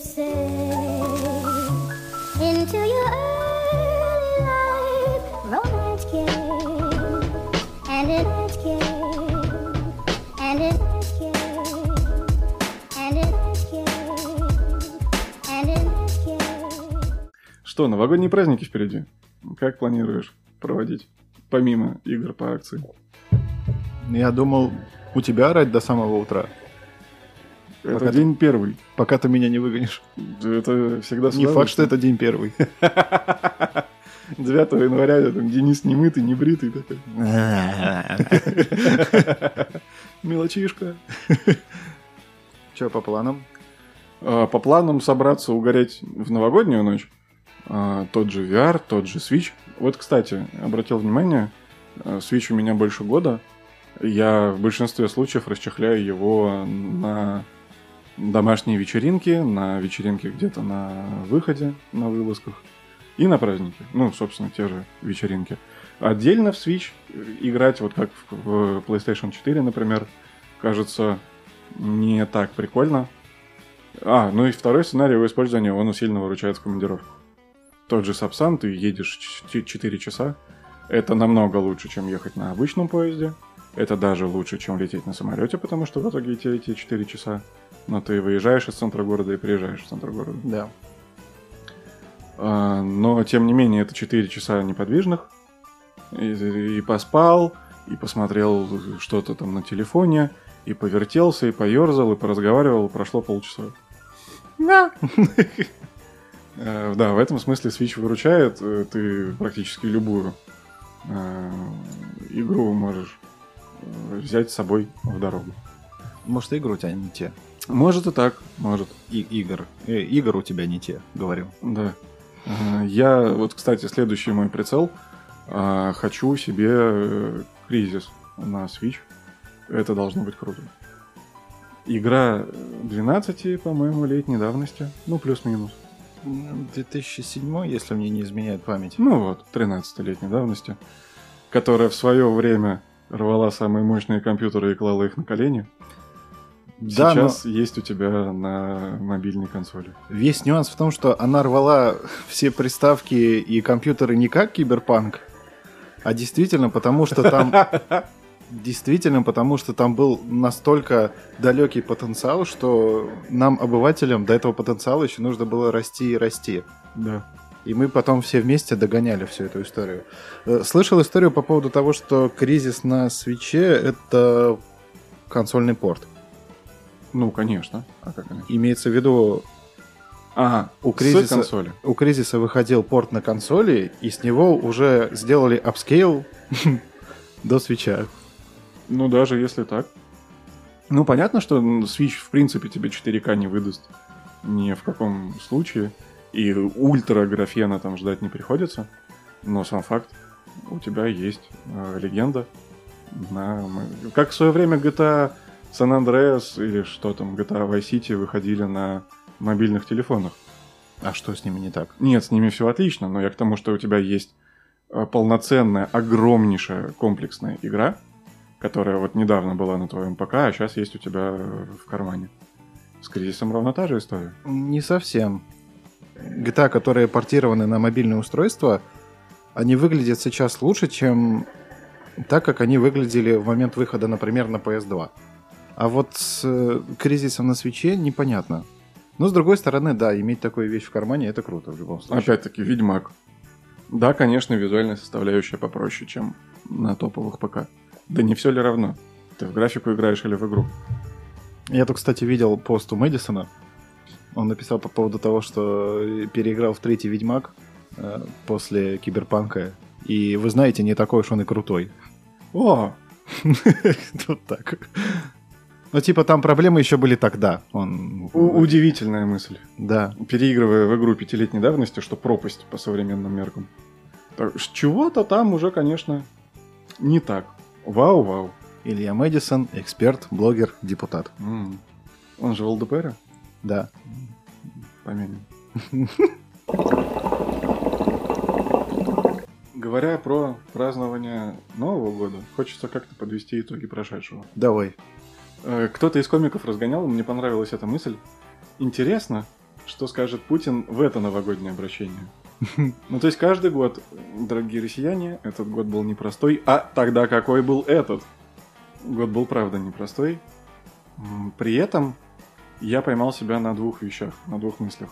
say into your early life romance came and it came and it came and it came and it came Что, новогодние праздники впереди? Как планируешь проводить? Помимо игр по акции. Я думал, у тебя орать до самого утра, Это Пока- день первый. пока ты меня не выгонишь. Это всегда Не факт, что это день первый. 9 января там Денис не мытый, не бритый такой. Мелочишка. Че по планам? А, По планам собраться угореть в новогоднюю ночь. а, Тот же VR, тот же Switch. Вот, кстати, обратил внимание, а, Switch у меня больше года. Я в большинстве случаев расчехляю его на домашние вечеринки, на вечеринки где-то на выходе, на вылазках и на праздники. Ну, собственно, те же вечеринки. Отдельно в Switch играть, вот как в в PlayStation 4, например, кажется не так прикольно. А, ну и второй сценарий его использования, он сильно выручает в командировку. Тот же Сапсан, ты едешь 4 часа. Это намного лучше, чем ехать на обычном поезде. Это даже лучше, чем лететь на самолете, потому что в итоге эти, эти 4 часа. Но ты выезжаешь из центра города и приезжаешь в центр города. Да. А, но, тем не менее, это 4 часа неподвижных. И, и поспал, и посмотрел что-то там на телефоне, и повертелся, и поерзал, и поразговаривал, и прошло полчаса. Да. Э, Да, в этом смысле Switch выручает. Э, Ты практически любую э, игру можешь взять с собой в дорогу. Может, игры у тебя не те? Может и так, может. И, игр. Э, игр у тебя не те, говорю. Да. Ага, Я, вот, кстати, следующий мой прицел. а, Хочу себе э, кризис на Switch. Это должно быть круто. Игра 12, по-моему, летней давности. Ну, плюс-минус. М, 2007, если мне не изменяет память. Ну вот, 13-летней давности. Которая в свое время рвала самые мощные компьютеры и клала их на колени. Да, Сейчас есть у тебя на мобильной консоли. Весь нюанс в том, что она рвала все приставки и компьютеры не как киберпанк, а действительно потому, что там... Действительно, потому что там был настолько далекий потенциал, что нам, обывателям, до этого потенциала еще нужно было расти и расти. Да. И мы потом все вместе догоняли всю эту историю. Э, Слышал историю по поводу того, что кризис на свече это консольный порт. Ну, конечно. А как иначе? Имеется в виду, Ага, У кризиса- консоли. у Crysis а выходил порт на консоли, и с него уже сделали upscale до Switch а. Ну, даже если так. Ну, понятно, что Switch, в принципе, тебе 4К не выдаст ни в каком случае. И ультра графона там ждать не приходится. Но сам факт, у тебя есть э, легенда. На... Как в свое время GTA San Andreas или что там, GTA Vice City выходили на мобильных телефонах. А что с ними не так? Нет, с ними все отлично, но я к тому, что у тебя есть э, полноценная, огромнейшая комплексная игра, которая вот недавно была на твоем ПК, а сейчас есть у тебя в кармане. С кризисом ровно та же история. Не совсем. GTA, которые портированы на мобильное устройство, они выглядят сейчас лучше, чем так, как они выглядели в момент выхода, например, на PS2. А вот с э, кризисом на свече непонятно. Но с другой стороны, да, иметь такую вещь в кармане это круто в любом случае. Опять-таки, Ведьмак. Да, конечно, визуальная составляющая попроще, чем на топовых ПК. Да не все ли равно? Ты в графику играешь или в игру? Я тут, кстати, видел пост у Мэдисона. Он написал по поводу того, что переиграл в третий Ведьмак э, после Киберпанка. И вы знаете, не такой уж он и крутой. О, Вот так. Ну, типа, там проблемы еще были тогда. Он... у- удивительная мысль. Да. переигрывая в игру пятилетней давности, что пропасть по современным меркам. Так, с чего-то там уже, конечно, не так. Вау-вау. Илья Мэдисон, эксперт, блогер, депутат. М. Он же в ЛДПР? Да. Помянем. Говоря про празднование Нового года, хочется как-то подвести итоги прошедшего. Давай. Э, Кто-то из комиков разгонял, мне понравилась эта мысль. Интересно, что скажет Путин в это новогоднее обращение. Ну, то есть каждый год, дорогие россияне, этот год был непростой. А тогда какой был этот? Год был, правда, непростой. При этом я поймал себя на двух вещах, на двух мыслях.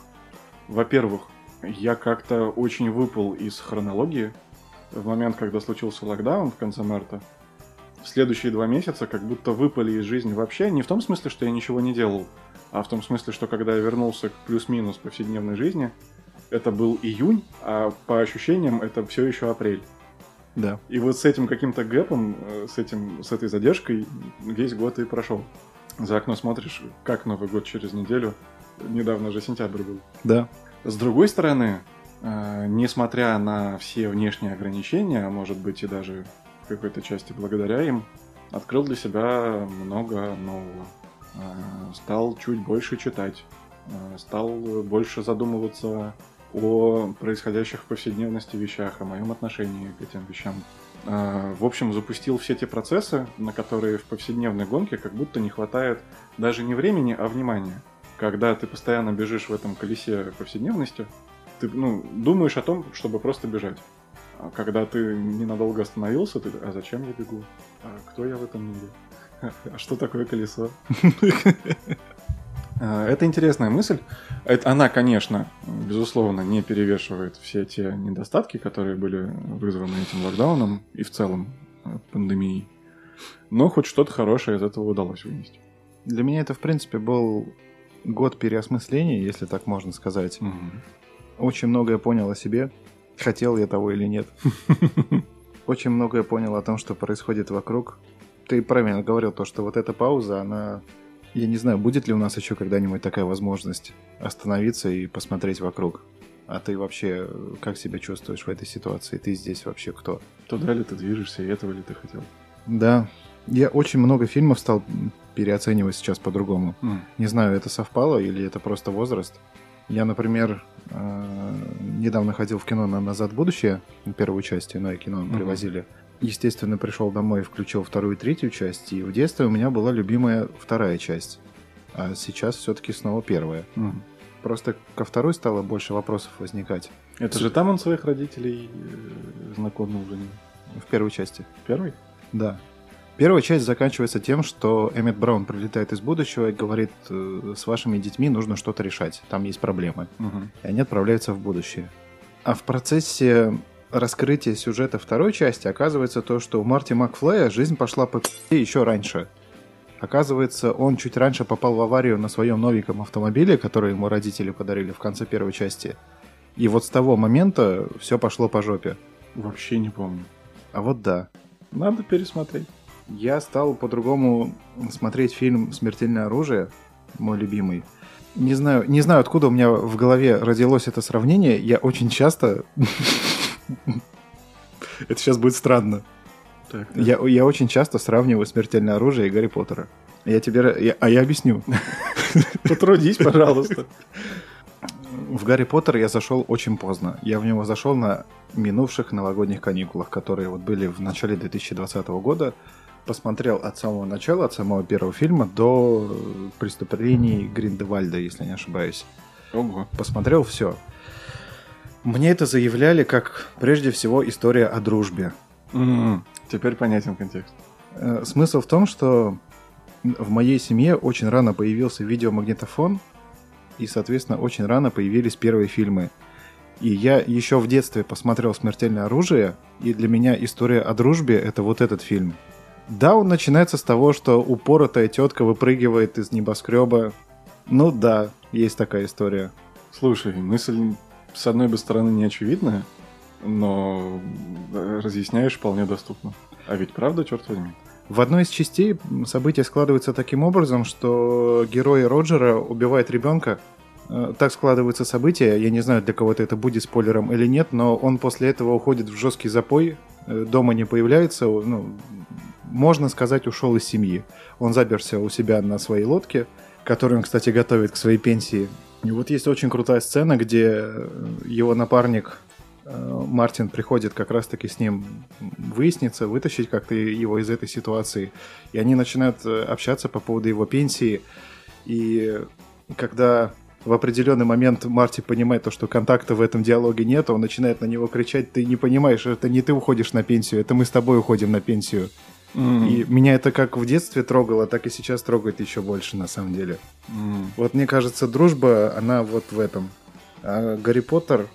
Во-первых, я как-то очень выпал из хронологии в момент, когда случился локдаун в конце марта. Следующие два месяца как будто выпали из жизни вообще. Не в том смысле, что я ничего не делал, а в том смысле, что когда я вернулся к плюс-минус повседневной жизни, это был июнь, а по ощущениям это все еще апрель. Да. И вот с этим каким-то гэпом, э, с, этим, с этой задержкой весь год и прошел. За окно смотришь, как Новый год через неделю. Недавно же сентябрь был. Да. С другой стороны, э, несмотря на все внешние ограничения, а может быть и даже какой-то части благодаря им, открыл для себя много нового. Э, Стал чуть больше читать, э, стал больше задумываться о происходящих в повседневности вещах, о моем отношении к этим вещам. Э, В общем, запустил все те процессы, на которые в повседневной гонке как будто не хватает даже не времени, а внимания. Когда ты постоянно бежишь в этом колесе повседневности, ты ну, думаешь о том, чтобы просто бежать. А когда ты ненадолго остановился, ты а зачем я бегу? А кто я в этом мире? А что такое колесо? А, Это интересная мысль. Это, она, конечно, безусловно, не перевешивает все те недостатки, которые были вызваны этим локдауном и в целом э, пандемией. Но хоть что-то хорошее из этого удалось вынести. Для меня это, в принципе, был год переосмысления, если так можно сказать. Очень многое понял о себе, хотел я того или нет. Очень многое понял о том, что происходит вокруг. Ты правильно говорил, то, что вот эта пауза, она... Я не знаю, будет ли у нас еще когда-нибудь такая возможность остановиться и посмотреть вокруг. А ты вообще как себя чувствуешь в этой ситуации? Ты здесь вообще кто? Туда ли ты движешься, и этого ли ты хотел? Да, я очень много фильмов стал переоценивать сейчас по-другому. Не знаю, это совпало или это просто возраст. Я, например, э, недавно ходил в кино на «Назад в будущее», первую часть, иное кино Мгм. привозили. Естественно, пришел домой и включил вторую и третью часть, и в детстве у меня была любимая вторая часть. А сейчас все-таки снова первая. Мгм. Просто ко второй стало больше вопросов возникать. Это же там он своих родителей э, знакомил уже не В первой части. первый? Да. Первая часть заканчивается тем, что Эммет Браун прилетает из будущего и говорит, э, с вашими детьми нужно что-то решать, там есть проблемы. Мгм. И они отправляются в будущее. А в процессе раскрытия сюжета второй части оказывается то, что у Марти Макфлея жизнь пошла по еще раньше. Оказывается, он чуть раньше попал в аварию на своем новеньком автомобиле, который ему родители подарили в конце первой части. И вот с того момента все пошло по жопе. Вообще не помню. А вот да. Надо пересмотреть. Я стал по-другому смотреть фильм «Смертельное оружие», мой любимый. Не знаю, не знаю, откуда у меня в голове родилось это сравнение. Я очень часто... Это сейчас будет странно. Я, я очень часто сравниваю «Смертельное оружие» и «Гарри Поттера». Я тебе... я- а я объясню. Потрудись, пожалуйста. В «Гарри Поттер» я зашел очень поздно. Я в него зашел на минувших новогодних каникулах, которые вот были в начале 2020 года. Посмотрел от самого начала, от самого первого фильма до э, преступлений Гриндевальда, если не ошибаюсь. Ого. Посмотрел все. Мне это заявляли как, прежде всего, история о дружбе. М, Теперь понятен контекст. Э, Смысл в том, что в моей семье очень рано появился видеомагнитофон, и, соответственно, очень рано появились первые фильмы. И я еще в детстве посмотрел «Смертельное оружие», и для меня история о дружбе — это вот этот фильм. Да, он начинается с того, что упоротая тетка выпрыгивает из небоскреба. Ну да, есть такая история. Слушай, мысль с одной бы стороны не очевидная, но разъясняешь вполне доступно. А ведь правда, черт возьми. В одной из частей события складываются таким образом, что герой Роджера убивает ребенка. Э, Так складываются события. Я не знаю, для кого-то это будет спойлером или нет, но он после этого уходит в жесткий запой, э, дома не появляется, ну, можно сказать, ушел из семьи. Он заперся у себя на своей лодке, которую он, кстати, готовит к своей пенсии. И вот есть очень крутая сцена, где э, его напарник э, Мартин приходит как раз-таки с ним выясниться, вытащить как-то его из этой ситуации. И они начинают э, общаться по поводу его пенсии. И когда в определенный момент Марти понимает то, что контакта в этом диалоге нет, он начинает на него кричать, ты не понимаешь, это не ты уходишь на пенсию, это мы с тобой уходим на пенсию. М, И меня это как в детстве трогало, так и сейчас трогает еще больше, на самом деле. м. Вот мне кажется, дружба, она вот в этом. А Гарри Поттер...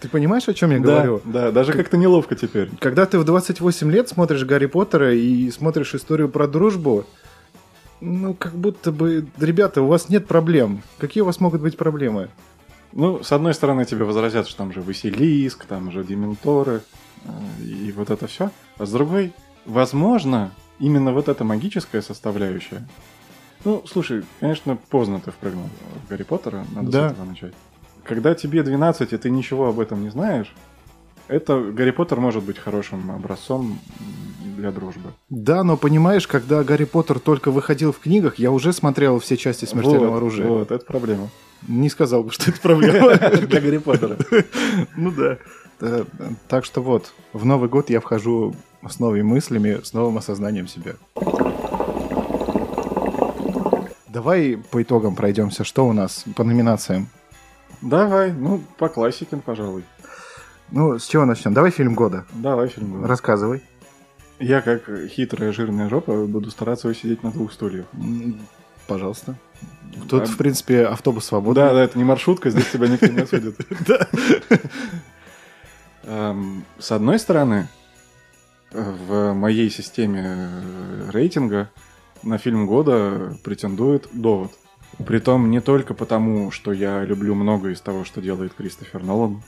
Ты понимаешь, о чем я Да, говорю? да, даже как-то неловко теперь. Когда ты в 28 лет смотришь Гарри Поттера и смотришь историю про дружбу, ну, как будто бы, ребята, у вас нет проблем. Какие у вас могут быть проблемы? Ну, с одной стороны, тебе возразят, что там же Василиск, там же Дементоры и вот это все. А с другой, возможно, именно вот эта магическая составляющая. Ну, слушай, конечно, поздно ты впрыгнул в Гарри Поттера, надо Да. с этого начать. Когда тебе 12, и ты ничего об этом не знаешь, это Гарри Поттер может быть хорошим образцом для дружбы. Да, но понимаешь, когда Гарри Поттер только выходил в книгах, я уже смотрел все части смертельного Вот, оружия. Вот, это проблема. Не сказал бы, что это проблема. Для Гарри Поттера. Ну да. Э, Так что вот, в Новый год я вхожу с новыми мыслями, с новым осознанием себя. Давай по итогам пройдемся. Что у нас по номинациям? Давай, ну, по классике, пожалуй. Ну, с чего начнем? Давай фильм года. Давай фильм. Рассказывай. Я, как хитрая жирная жопа, буду стараться усидеть на двух стульях. Пожалуйста. Тут, Да. в принципе, автобус свободный. Да, да, это не маршрутка, здесь тебя никто не осудит. Эм, С одной стороны, э, в моей системе э, рейтинга на фильм года претендует «Довод». Притом не только потому, что я люблю много из того, что делает Кристофер Нолан,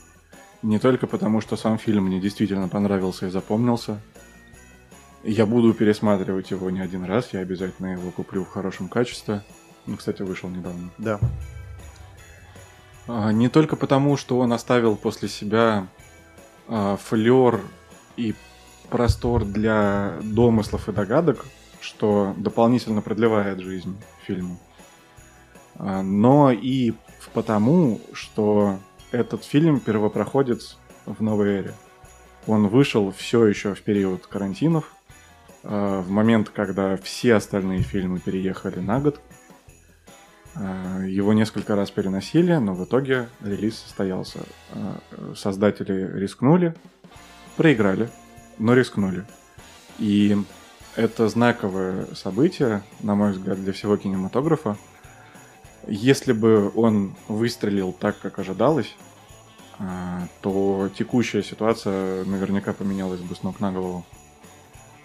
не только потому, что сам фильм мне действительно понравился и запомнился. Я буду пересматривать его не один раз, я обязательно его куплю в хорошем качестве. Ну, кстати, вышел недавно. Да. А, Не только потому, что он оставил после себя флер и простор для домыслов и догадок, что дополнительно продлевает жизнь фильму, а, но и потому, что этот фильм первопроходец в новой эре. Он вышел все еще в период карантинов, а, в момент, когда все остальные фильмы переехали на год. А, Его несколько раз переносили, но в итоге релиз состоялся. А, Создатели рискнули, проиграли, но рискнули. И это знаковое событие, на мой взгляд, для всего кинематографа. Если бы он выстрелил так, как ожидалось, а, то текущая ситуация наверняка поменялась бы с ног на голову.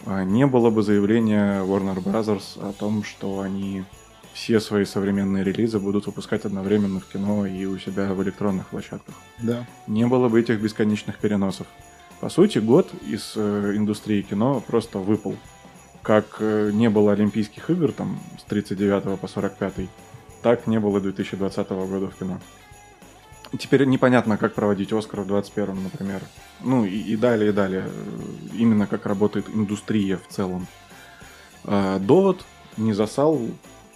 Не было бы заявления Warner Bros. о том, что они все свои современные релизы будут выпускать одновременно в кино и у себя в электронных площадках. Да. Не было бы этих бесконечных переносов. По сути, год из э, индустрии кино просто выпал. Как э, не было Олимпийских игр там с 39 по 45, так не было 2020 года в кино. Теперь непонятно, как проводить Оскар в 21 например. Ну и, и далее, и далее. Э, Именно как работает индустрия в целом. А, Довод не засал.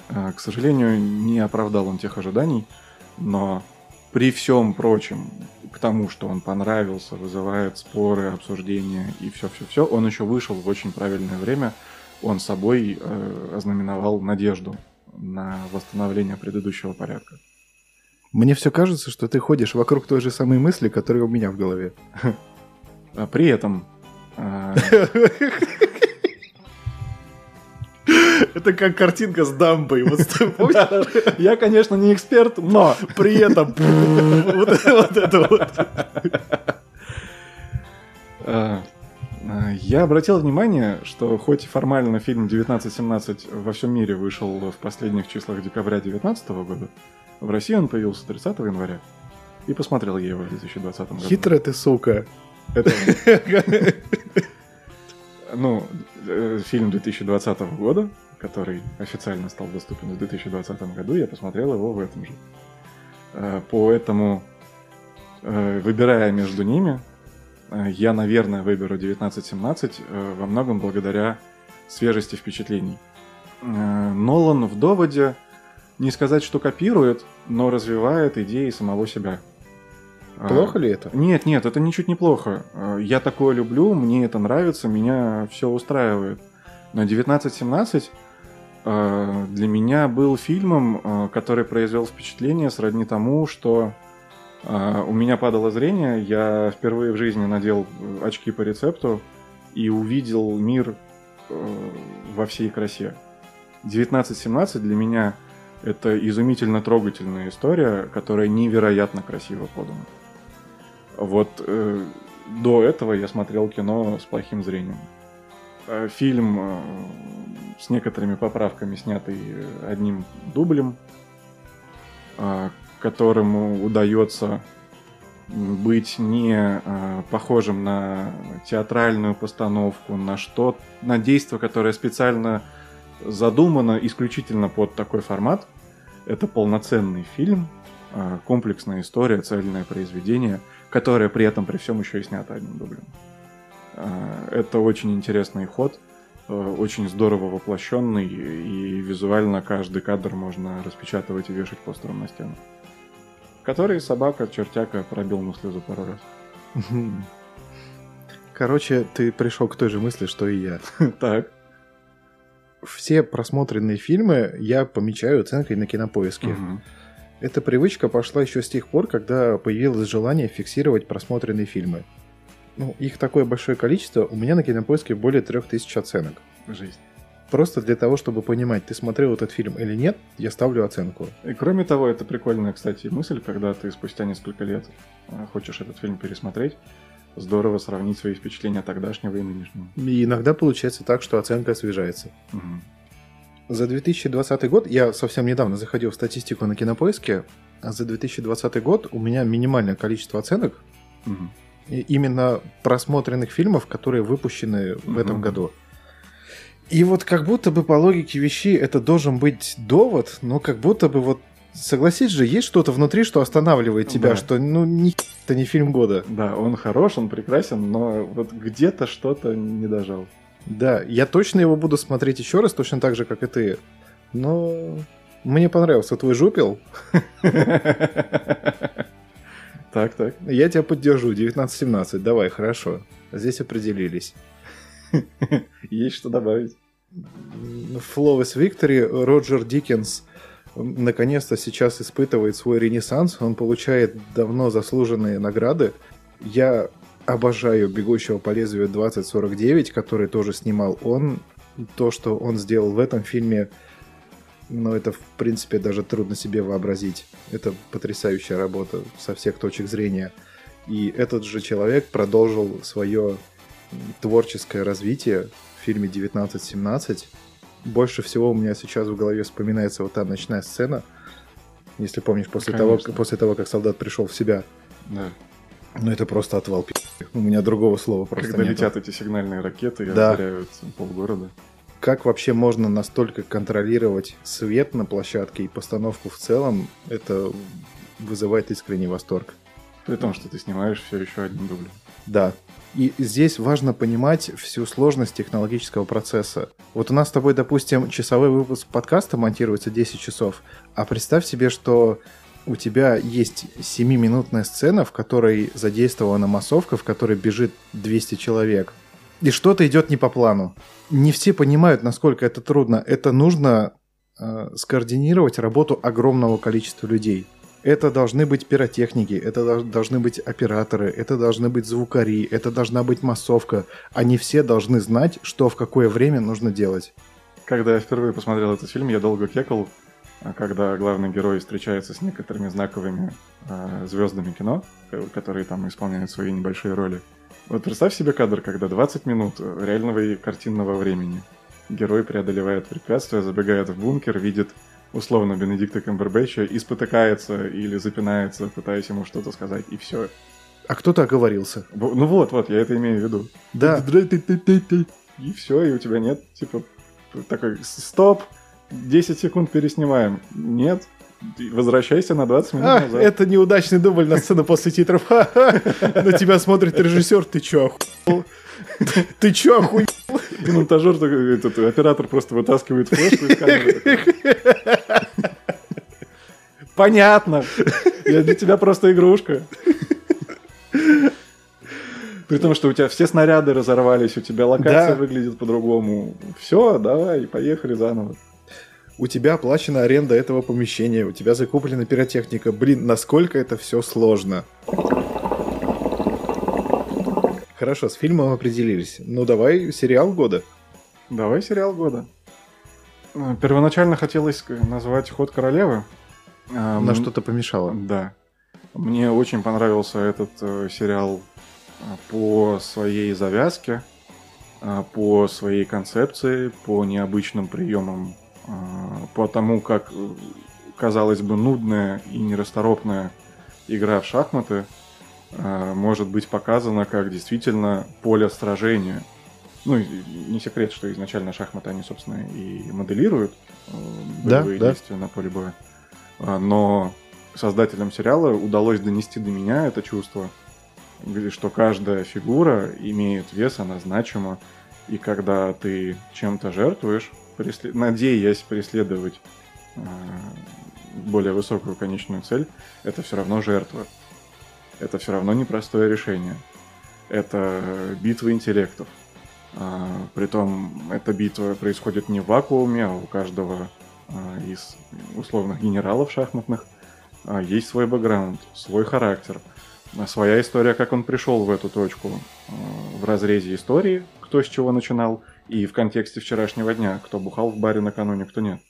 А, К сожалению, не оправдал он тех ожиданий. Но при всем прочем, к тому, что он понравился, вызывает споры, обсуждения и все-все-все, он еще вышел в очень правильное время. Он собой э, ознаменовал надежду на восстановление предыдущего порядка. Мне все кажется, что ты ходишь вокруг той же самой мысли, которая у меня в голове. А При этом а, Это как картинка с дамбой. Вот я, конечно, не эксперт, но При этом вот это вот а, Я обратил внимание, что хоть и формально фильм 1917 во всем мире вышел в последних числах декабря 2019 года, в России он появился 30 января. И посмотрел я его в 2020 году. Хитрая ты, сука. Это, ну, э, фильм 2020 года, который официально стал доступен в 2020 году, я посмотрел его в этом же. Э, Поэтому, э, выбирая между ними, э, я, наверное, выберу 1917 э, во многом благодаря свежести впечатлений. Нолан в доводе не сказать, что копирует, но развивает идеи самого себя. А, Плохо ли это? нет, нет, это ничуть не плохо. Я такое люблю, мне это нравится, меня все устраивает. Но 1917 э, для меня был фильмом, э, который произвел впечатление сродни тому, что э, у меня падало зрение, я впервые в жизни надел очки по рецепту и увидел мир э, во всей красе. 1917 для меня это изумительно трогательная история, которая невероятно красиво подана. Вот э, до этого я смотрел кино с плохим зрением. Э, фильм э, с некоторыми поправками, снятый одним дублем, э, которому удается быть не похожим на театральную постановку, на что, на действие, которое специально задумано исключительно под такой формат. Это полноценный фильм, комплексная история, цельное произведение, которое при этом при всем еще и снято одним дублем. Э, это очень интересный ход, э, очень здорово воплощенный, и визуально каждый кадр можно распечатывать и вешать постером на стену. Который собака, чертяка пробил на слезу пару раз. Короче, ты пришел к той же мысли, что и я. Так. Все просмотренные фильмы я помечаю оценкой на кинопоиске. Мгм. Эта привычка пошла еще с тех пор, когда появилось желание фиксировать просмотренные фильмы. Ну, их такое большое количество, у меня на кинопоиске более 3000 оценок. Жизнь. Просто для того, чтобы понимать, ты смотрел этот фильм или нет, я ставлю оценку. И кроме того, это прикольная, кстати, мысль, когда ты спустя несколько лет э, хочешь этот фильм пересмотреть, здорово сравнить свои впечатления тогдашнего и нынешнего. И иногда получается так, что оценка освежается. Мгм. За 2020 год, я совсем недавно заходил в статистику на кинопоиске, а за 2020 год у меня минимальное количество оценок Мгм. Именно просмотренных фильмов, которые выпущены в Мгм. этом году. И вот как будто бы по логике вещей это должен быть довод, но как будто бы вот согласись же, есть что-то внутри, что останавливает тебя, Да. что ну ни это не фильм года. Да, он хорош, он прекрасен, но вот где-то что-то не дожал. Да, я точно его буду смотреть еще раз, точно так же, как и ты. Но мне понравился твой жупел. Так, так. Я тебя поддержу, 19-17, давай, хорошо. Здесь определились. Есть что добавить. В Flawless Victory Роджер Диккенс наконец-то сейчас испытывает свой ренессанс. Он получает давно заслуженные награды. Я обожаю «Бегущего по лезвию 2049», который тоже снимал он. То, что он сделал в этом фильме, ну, это, в принципе, даже трудно себе вообразить. Это потрясающая работа со всех точек зрения. И этот же человек продолжил свое творческое развитие в фильме «1917». Больше всего у меня сейчас в голове вспоминается вот та ночная сцена, если помнишь, после, того, после того, как солдат пришел в себя. Да. Ну, это просто отвал пи***. У меня другого слова просто Когда нету. летят эти сигнальные ракеты и Да. полгорода. Как вообще можно настолько контролировать свет на площадке и постановку в целом, это вызывает искренний восторг. При том, что ты снимаешь все еще одним дублем. Да. И здесь важно понимать всю сложность технологического процесса. Вот у нас с тобой, допустим, часовой выпуск подкаста монтируется 10 часов, а представь себе, что у тебя есть 7-минутная сцена, в которой задействована массовка, в которой бежит 200 человек. И что-то идет не по плану. Не все понимают, насколько это трудно. Это нужно э, скоординировать работу огромного количества людей. Это должны быть пиротехники, это должны быть операторы, это должны быть звукари, это должна быть массовка. Они все должны знать, что в какое время нужно делать. Когда я впервые посмотрел этот фильм, я долго кекал, а когда главный герой встречается с некоторыми знаковыми а, звездами кино, ко- которые там исполняют свои небольшие роли. Вот представь себе кадр, когда 20 минут э, реального и картинного времени. Герой преодолевает препятствия, забегает в бункер, видит условно Бенедикта Камбербэтча и спотыкается или запинается, пытаясь ему что-то сказать, и все. А кто-то оговорился. Ну вот, вот, я это имею в виду. Да. И все, и у тебя нет, типа, такой, стоп, 10 секунд переснимаем. Нет, возвращайся на 20 минут А, назад. это неудачный дубль на сцену после титров. На тебя смотрит режиссер, ты чё, охуел? Ты чё, охуел? И монтажер, этот оператор просто вытаскивает флешку из камеры. Понятно. Я для тебя просто игрушка. При том, что у тебя все снаряды разорвались, у тебя локация Да. выглядит по-другому. Все, давай, поехали заново. У тебя оплачена аренда этого помещения, у тебя закуплена пиротехника. Блин, насколько это все сложно. Хорошо, с фильмом определились. Ну давай сериал года. Давай сериал года. Э, Первоначально хотелось назвать «Ход королевы». А, На м, что-то помешало. Да. Мне очень понравился этот э, сериал а, по своей завязке, а, по своей концепции, по необычным приемам, по тому, как, э, казалось бы, нудная и нерасторопная игра в шахматы а, может быть показана как действительно поле сражения. Ну, не секрет, что изначально шахматы они, собственно, и моделируют э, Да, боевые да. действия на поле боя. А, Но создателям сериала удалось донести до меня это чувство, что каждая фигура имеет вес, она значима, и когда ты чем-то жертвуешь, пресле- надеясь преследовать а, более высокую конечную цель, это все равно жертва. Это все равно непростое решение. Это битва интеллектов. А, Притом эта битва происходит не в вакууме, а у каждого а, из условных генералов шахматных а, есть свой бэкграунд, свой характер, своя история, как он пришел в эту точку в разрезе истории, кто с чего начинал, и в контексте вчерашнего дня, кто бухал в баре накануне, кто нет.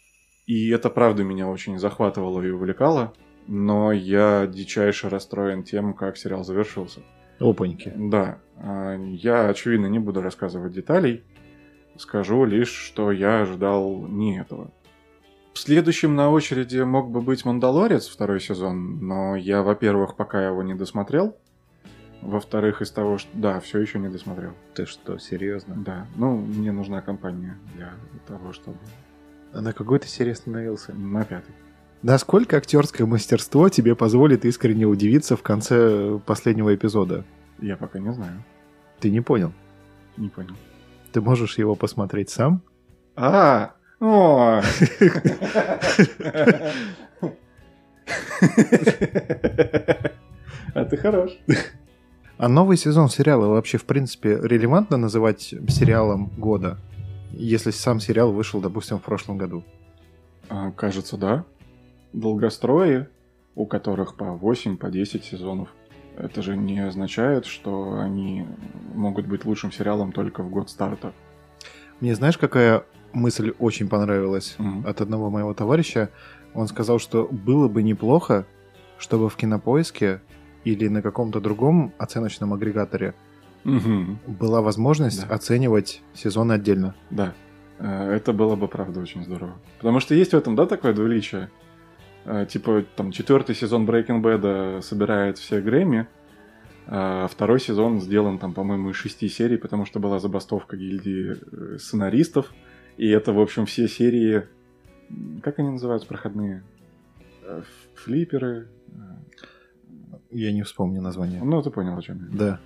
И это правда меня очень захватывало и увлекало, но я дичайше расстроен тем, как сериал завершился. Опаньки. Да, а, я, очевидно, не буду рассказывать деталей. Скажу лишь, что я ожидал не этого. Следующим на очереди мог бы быть «Мандалорец» второй сезон, но я, во-первых, пока его не досмотрел. Во-вторых, из того, что... Да, все еще не досмотрел. Ты что, серьезно? Да, ну, мне нужна компания для того, чтобы... А на какой ты серии остановился? На пятый. Насколько актерское мастерство тебе позволит искренне удивиться в конце последнего эпизода? Я пока не знаю. Ты не понял. Не понял. Ты можешь его посмотреть сам? А, о. А ты хорош. А новый сезон сериала вообще, в принципе, релевантно называть сериалом года? Если сам сериал вышел, допустим, в прошлом году. А, Кажется, да. Долгострои, у которых по 8, по 10 сезонов. Это же не означает, что они могут быть лучшим сериалом только в год старта. Мне знаешь, какая мысль очень понравилась Мгм. от одного моего товарища? Он сказал, что было бы неплохо, чтобы в кинопоиске или на каком-то другом оценочном агрегаторе Мгм. была возможность Да. оценивать сезоны отдельно. Да. Э, Это было бы, правда, очень здорово. Потому что есть в этом, да, такое двуличие. Э, Типа, там, четвертый сезон Breaking Bad собирает все Грэмми, а второй сезон сделан, там, по-моему, из шести серий, потому что была забастовка гильдии э, сценаристов. И это, в общем, все серии... Как они называются, проходные? Э, Флиперы? Я не вспомню название. Ну, ты понял, о чем я. Да.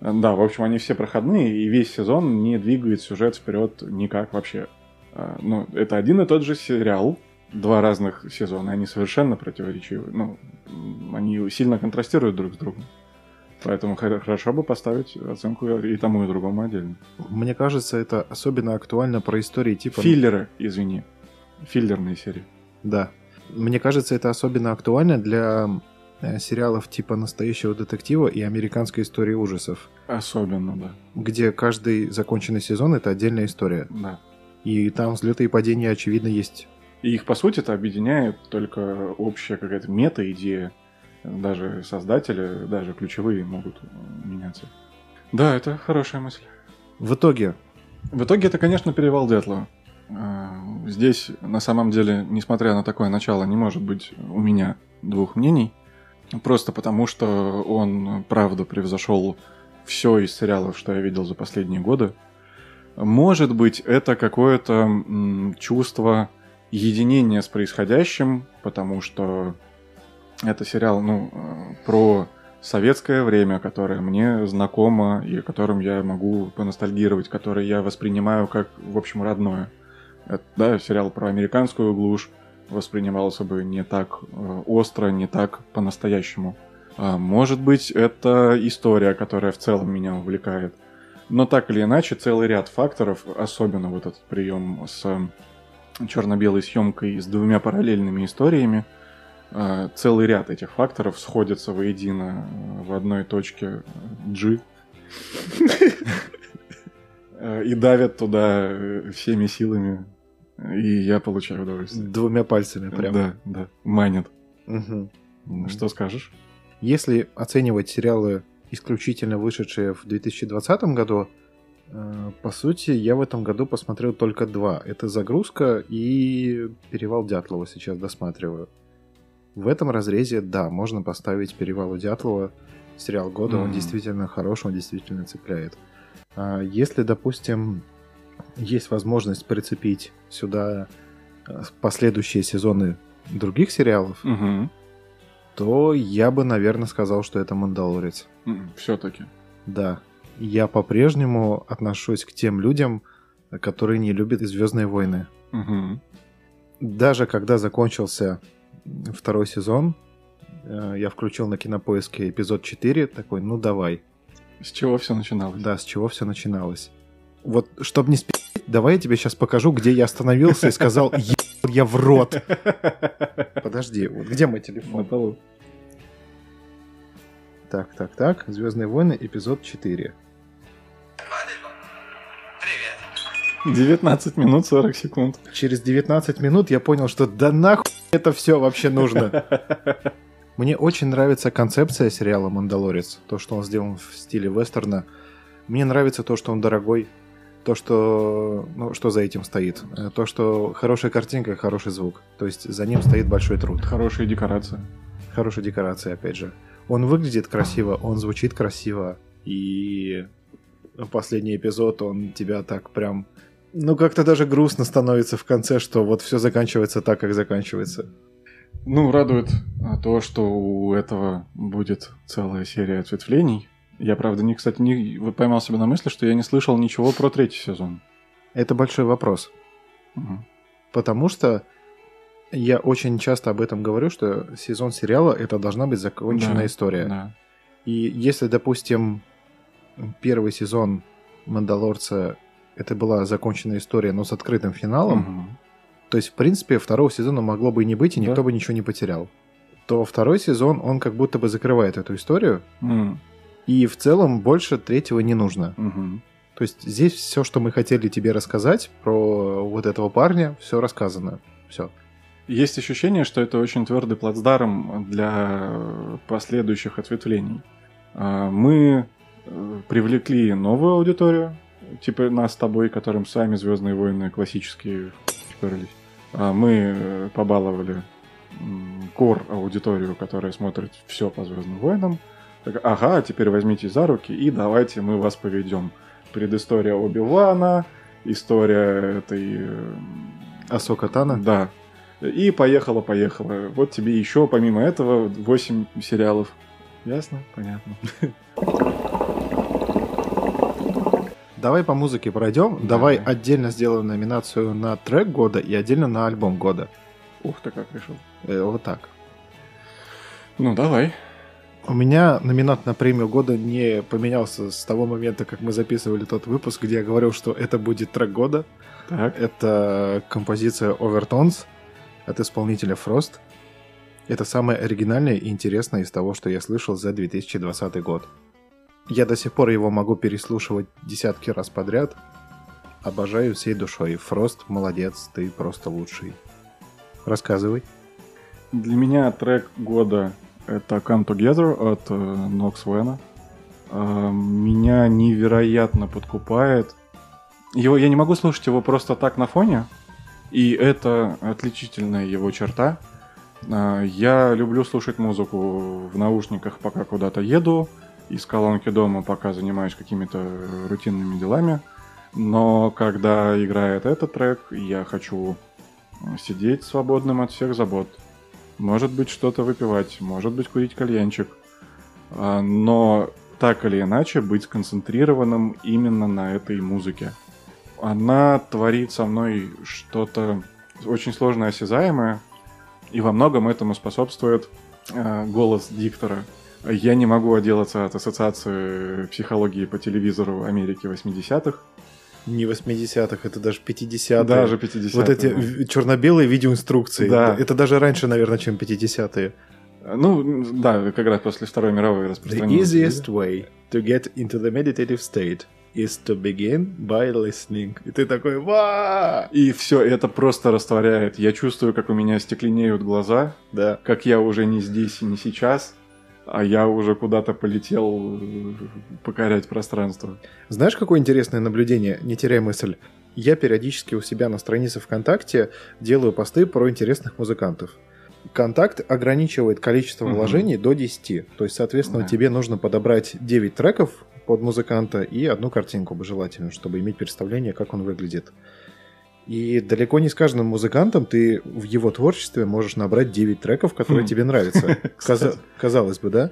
Э, Да, в общем, они все проходные, и весь сезон не двигает сюжет вперед никак вообще. А, Ну, это один и тот же сериал, два разных сезона, они совершенно противоречивы. Ну, они сильно контрастируют друг с другом. Поэтому хор- хорошо бы поставить оценку и тому, и другому отдельно. Мне кажется, это особенно актуально про истории типа... Филлеры, извини. Филлерные серии. Да. Мне кажется, это особенно актуально для э, сериалов типа «Настоящего детектива» и «Американской истории ужасов», Особенно, да. где каждый законченный сезон — это отдельная история. да. И там взлеты и падения, очевидно, есть. И их, по сути, это объединяет только общая какая-то мета-идея. Даже создатели, даже ключевые могут э, меняться. Да, это хорошая мысль. В итоге, В итоге это, конечно, перевал Дятлова. А, Здесь, на самом деле, несмотря на такое начало, не может быть у меня двух мнений. Просто потому, что он, правда, превзошел все из сериалов, что я видел за последние годы. Может быть, это какое-то чувство единения с происходящим, потому что это сериал, ну, про советское время, которое мне знакомо и о котором я могу поностальгировать, которое я воспринимаю как, в общем, родное. Это, да, сериал про американскую глушь воспринимался бы не так э, остро, не так по-настоящему. А, может быть, это история, которая в целом меня увлекает. Но так или иначе, целый ряд факторов, особенно вот этот прием с черно-белой съемкой с двумя параллельными историями. Э, целый ряд этих факторов сходятся воедино э, в одной точке G. Э, И давят туда всеми силами. И я получаю удовольствие. Двумя пальцами прям. Да, да. Манит. Мгм. Что скажешь? Если оценивать сериалы, исключительно вышедшие в 2020 году, э, по сути, я в этом году посмотрел только два. Это «Загрузка» и «Перевал Дятлова» сейчас досматриваю. В этом разрезе, да, можно поставить «Перевал Дятлова». Сериал года, он Мгм. действительно хороший, он действительно цепляет. А Если, допустим, есть возможность прицепить сюда э, последующие сезоны других сериалов, Угу. то я бы, наверное, сказал, что это «Мандалорец». Все-таки. Да. Я по-прежнему отношусь к тем людям, которые не любят «Звездные войны». Угу. Даже когда закончился второй сезон, э, я включил на кинопоиске эпизод 4, такой, ну давай. С чего все начиналось? Да, с чего все начиналось. Вот, чтобы не спи***, давай я тебе сейчас покажу, где я остановился и сказал, «Ебал я в рот. Подожди, вот где мой На телефон? полу. Так, так, так. Звездные войны, эпизод 4. 19 минут 40 секунд. Через 19 минут я понял, что да нахуй это все вообще нужно. Мне очень нравится концепция сериала «Мандалорец». То, что он сделан в стиле вестерна. Мне нравится то, что он дорогой. То, что... Ну, что за этим стоит. Э, То, что хорошая картинка, хороший звук. То есть за ним стоит большой труд. Хорошая декорация. Хорошая декорация, опять же. Он выглядит красиво, он звучит красиво. И последний эпизод, он тебя так прям... Ну, как-то даже грустно становится в конце, что вот все заканчивается так, как заканчивается. Ну, радует а, то, что у этого будет целая серия ответвлений. Я, правда, не, кстати, не поймал себя на мысли, что я не слышал ничего про третий сезон. Это большой вопрос. Мгм. Потому что я очень часто об этом говорю, что сезон сериала это должна быть законченная Да, история. Да. И если, допустим, первый сезон Мандалорца это была законченная история, но с открытым финалом, Мгм. то есть, в принципе, второго сезона могло бы и не быть, и никто Да. бы ничего не потерял, то второй сезон, он как будто бы закрывает эту историю, М, и в целом больше третьего не нужно. мгм. То есть здесь все, что мы хотели тебе рассказать про вот этого парня, все рассказано. Все. Есть ощущение, что это очень твердый плацдарм для последующих ответвлений. А, Мы э, привлекли новую аудиторию, типа нас с тобой, которым сами Звездные войны классические вперлись. А Мы э, побаловали кор аудиторию, которая смотрит все по Звездным войнам. Так, ага, теперь возьмите за руки и давайте мы вас поведем. Предыстория Оби-Вана, история этой э, Асока Тана. да. И поехала, поехала. Вот тебе еще, помимо этого, 8 сериалов. Ясно? Понятно. Давай по музыке пройдем. Давай. Давай отдельно сделаем номинацию на трек года и отдельно на альбом года. Ух ты, как решил. Э, вот так. Ну, давай. У меня номинат на премию года не поменялся с того момента, как мы записывали тот выпуск, где я говорил, что это будет трек года. Так. Это композиция Overtones от исполнителя Frost. Это самое оригинальное и интересное из того, что я слышал за 2020 год. Я до сих пор его могу переслушивать десятки раз подряд. Обожаю всей душой. Фрост, молодец, ты просто лучший. Рассказывай. Для меня трек года это Come Together от э, Nox Вена. Э, Меня невероятно подкупает. Его, я не могу слушать его просто так на фоне, и это отличительная его черта. Э, Я люблю слушать музыку в наушниках, пока куда-то еду, из колонки дома, пока занимаюсь какими-то рутинными делами. Но когда играет этот трек, я хочу сидеть свободным от всех забот. Может быть, что-то выпивать, может быть, курить кальянчик. А, Но так или иначе быть сконцентрированным именно на этой музыке. Она творит со мной что-то очень сложное, осязаемое, и во многом этому способствует э, голос диктора. Я не могу отделаться от ассоциации психологии по телевизору Америки 80-х. Не 80-х, это даже 50-е. Даже 50-е. Вот эти в- черно-белые видеоинструкции. Да. Это даже раньше, наверное, чем 50-е. Ну, да, как раз после Второй мировой The распространилось. easiest way to get into the meditative state is to begin by listening. И ты такой, ва И все, это просто растворяет. Я чувствую, как у меня стекленеют глаза, Да. как я уже не здесь и не сейчас, а я уже куда-то полетел э, покорять пространство. Знаешь, какое интересное наблюдение? Не теряй мысль. Я периодически у себя на странице ВКонтакте делаю посты про интересных музыкантов. Контакт ограничивает количество вложений до 10. То есть, соответственно, Да. тебе нужно подобрать 9 треков под музыканта и одну картинку бы желательно, чтобы иметь представление, как он выглядит. И далеко не с каждым музыкантом ты в его творчестве можешь набрать 9 треков, которые Хм. тебе нравятся. Казалось бы, да?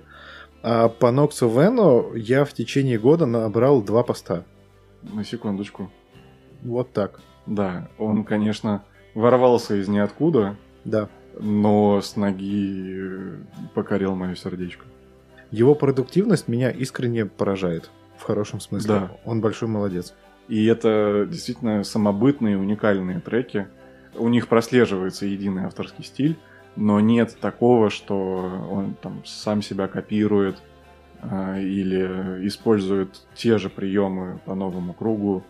А по Ноксу Вену я в течение года набрал два поста. На секундочку. Вот так. Да, он, конечно, ворвался из ниоткуда, Да. но с ноги э, покорил мое сердечко. Его продуктивность меня искренне поражает. В хорошем смысле. Да. Он большой молодец. И это действительно самобытные, уникальные треки. У них прослеживается единый авторский стиль, но нет такого, что он там сам себя копирует а, или использует те же приемы по новому кругу.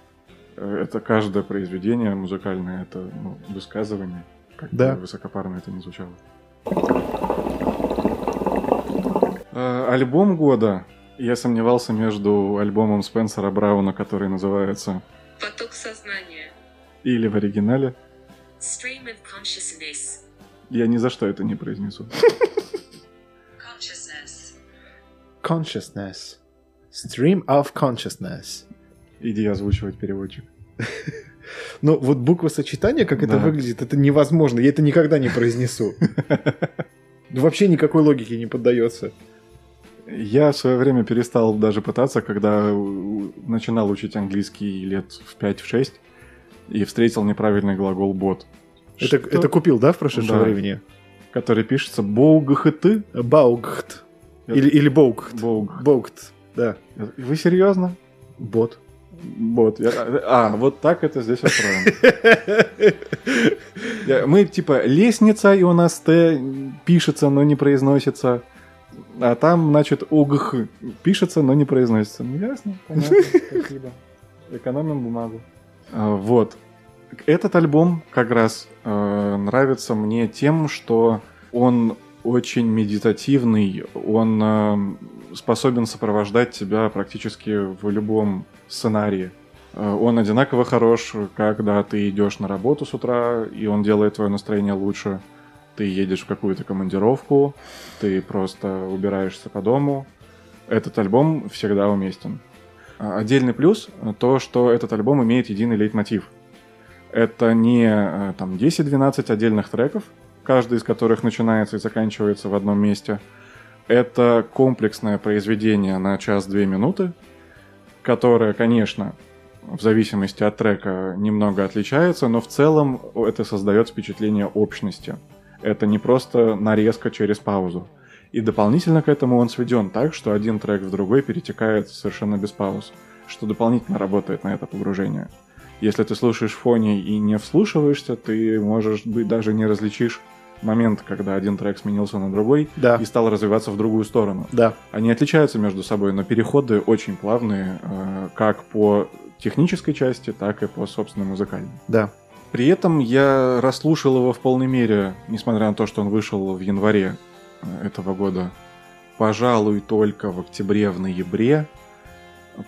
Э, Это каждое произведение музыкальное, это ну, высказывание, как бы Да. высокопарно это не звучало. Э, Альбом года. Я сомневался между альбомом Спенсера Брауна, который называется Поток сознания. или в оригинале. Stream of consciousness. Я ни за что это не произнесу. Consciousness. Consciousness. Stream of consciousness. Иди озвучивать переводчик. Ну, вот буквы сочетания, как это Да. выглядит, это невозможно. Я это никогда не произнесу. Вообще никакой логике не поддается. Я в свое время перестал даже пытаться, когда начинал учить английский лет в 5-6 и встретил неправильный глагол бот. Это, Что? это купил, да, в прошедшем Да. времени? Который пишется боугхты. Баугхт. Или, или боугхт. Боуг. Боугхт, да. Вы серьезно? Бот. Бот. Я- А, вот так это здесь устроено. Я- Мы типа лестница, и у нас Т пишется, но не произносится. А там, значит, УГХ пишется, но не произносится. Ну, ясно, понятно, спасибо. Экономим бумагу. А, Вот. Этот альбом как раз э, нравится мне тем, что он очень медитативный, он э, способен сопровождать тебя практически в любом сценарии. Э, Он одинаково хорош, когда ты идешь на работу с утра, и он делает твое настроение лучше. Ты едешь в какую-то командировку, ты просто убираешься по дому. Этот альбом всегда уместен. А Отдельный плюс — то, что этот альбом имеет единый лейтмотив. Это не э, там 10-12 отдельных треков, каждый из которых начинается и заканчивается в одном месте. Это комплексное произведение на час-две минуты, которое, конечно, в зависимости от трека немного отличается, но в целом это создает впечатление общности. Это не просто нарезка через паузу. И дополнительно к этому он сведен так, что один трек в другой перетекает совершенно без пауз, что дополнительно работает на это погружение. Если ты слушаешь в фоне и не вслушиваешься, ты, можешь быть, даже не различишь момент, когда один трек сменился на другой Да. и стал развиваться в другую сторону. Да. Они отличаются между собой, но переходы очень плавные, э, как по технической части, так и по собственной музыкальной. Да. При этом я расслушал его в полной мере, несмотря на то, что он вышел в январе э, этого года, пожалуй, только в октябре, в ноябре.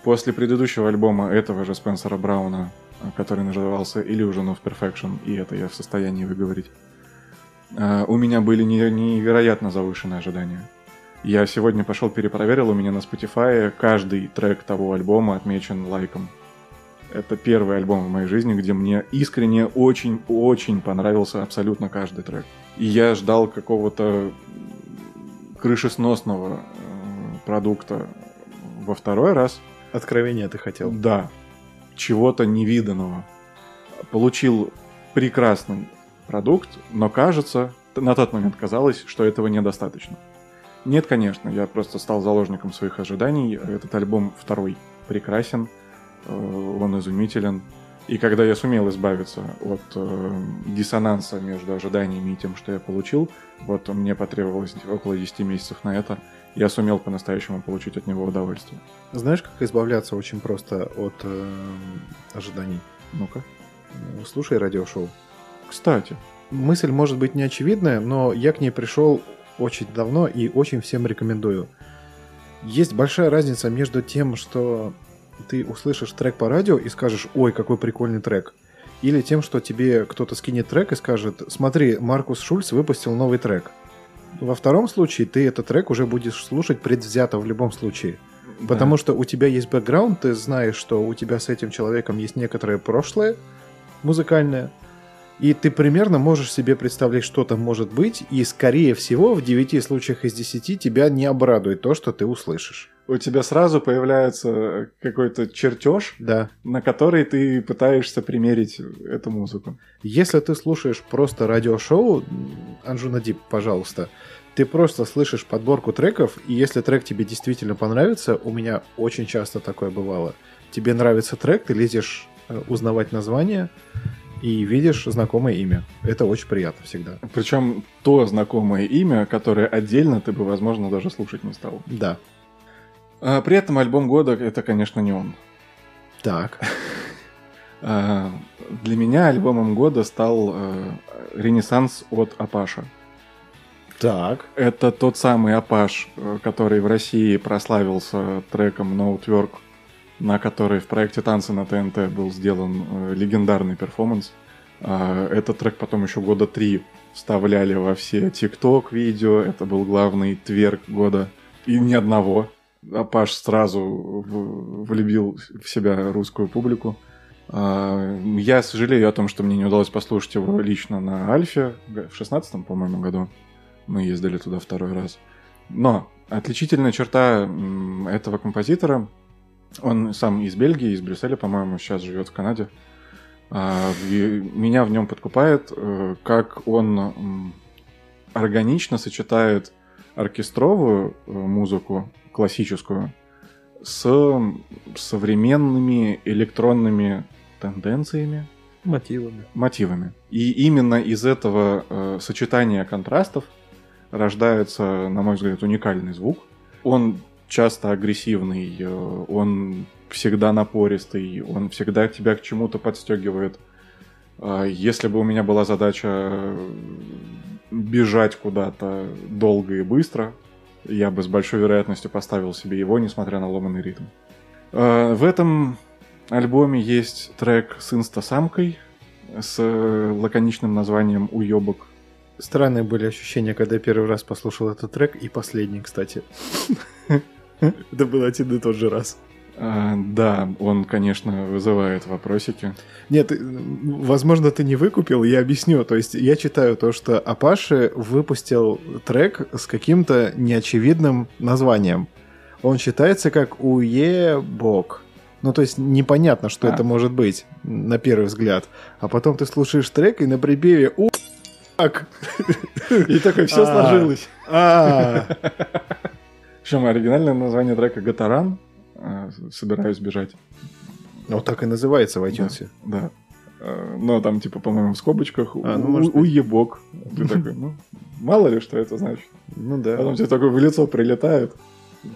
После предыдущего альбома этого же Спенсера Брауна, э, который назывался Illusion of Perfection, и это я в состоянии выговорить, э, у меня были не- невероятно завышенные ожидания. Я сегодня пошел перепроверил, у меня на Spotify каждый трек того альбома отмечен лайком. Это первый альбом в моей жизни, где мне искренне очень-очень понравился абсолютно каждый трек. И я ждал какого-то крышесносного э, продукта во второй раз. Откровение ты хотел. Да, чего-то невиданного. Получил прекрасный продукт, но кажется, на тот момент казалось, что этого недостаточно. Нет, конечно, я просто стал заложником своих ожиданий. Этот альбом второй прекрасен, он изумителен. И когда я сумел избавиться от э, диссонанса между ожиданиями и тем, что я получил, вот мне потребовалось около 10 месяцев на это, я сумел по-настоящему получить от него удовольствие. Знаешь, как избавляться очень просто от э, ожиданий? Ну-ка. Э, Слушай радиошоу. Кстати, Мысль может быть не очевидная, но я к ней пришел очень давно и очень всем рекомендую. Есть большая разница между тем, что ты услышишь трек по радио и скажешь «Ой, какой прикольный трек», или тем, что тебе кто-то скинет трек и скажет «Смотри, Маркус Шульц выпустил новый трек». Во втором случае ты этот трек уже будешь слушать предвзято в любом случае. Потому что у тебя есть бэкграунд, ты знаешь, что у тебя с этим человеком есть некоторое прошлое музыкальное, и ты примерно можешь себе представлять, что там может быть, и, скорее всего, в 9 случаях из 10 тебя не обрадует то, что ты услышишь. У тебя сразу появляется какой-то чертеж, Да. на который ты пытаешься примерить эту музыку. Если ты слушаешь просто радиошоу, Анжуна Дип, пожалуйста, ты просто слышишь подборку треков, и если трек тебе действительно понравится, у меня очень часто такое бывало. Тебе нравится трек, ты лезешь э, узнавать название и видишь знакомое имя. Это очень приятно всегда. Причем то знакомое имя, которое отдельно ты бы, возможно, даже слушать не стал. Да. А при этом альбом года это, конечно, не он. Так. А, Для меня альбомом года стал э, Ренессанс от Apashe. Так. Это тот самый Apashe, э, который в России прославился треком No Twerk, на который в проекте «Танцы на ТНТ» был сделан э, легендарный перформанс. А, Этот трек потом еще года три вставляли во все TikTok видео. Это был главный тверк года. И ни одного. Апаш сразу влюбил в себя русскую публику. А, Я сожалею о том, что мне не удалось послушать его лично на Альфе в шестнадцатом, по-моему, году. Мы ездили туда второй раз. Но отличительная черта этого композитора, он сам из Бельгии, из Брюсселя, по-моему, сейчас живет в Канаде. А, меня в нем подкупает, э, как он органично сочетает оркестровую э, музыку, классическую, с современными электронными тенденциями, Мотивами. мотивами. И именно из этого э, сочетания контрастов рождается, на мой взгляд, уникальный звук. Он часто агрессивный, э, он всегда напористый, он всегда тебя к чему-то подстегивает. А Если бы у меня была задача э, бежать куда-то долго и быстро, я бы с большой вероятностью поставил себе его, несмотря на ломанный ритм. Э, В этом альбоме есть трек с инстасамкой, с э, лаконичным названием «Уебок». Странные были ощущения, когда я первый раз послушал этот трек, и последний, кстати. Это был один и тот же раз. А, Да, он, конечно, вызывает вопросики. Нет, возможно, ты не выкупил, я объясню. То есть я читаю то, что Апаши выпустил трек с каким-то неочевидным названием. Он читается как «Уебок». Ну, то есть непонятно, что А. это может быть на первый взгляд. А потом ты слушаешь трек, и на припеве «У***ак». И такое все А. сложилось. А, Причем оригинальное название трека «Гатаран». А, Собираюсь бежать. Вот так и называется в iTunes. Да. А, Но там, типа, по-моему, в скобочках А, ну, у- может уебок. Ты такой, ну, мало ли, что это значит. Ну да. Потом тебе такое в лицо прилетает,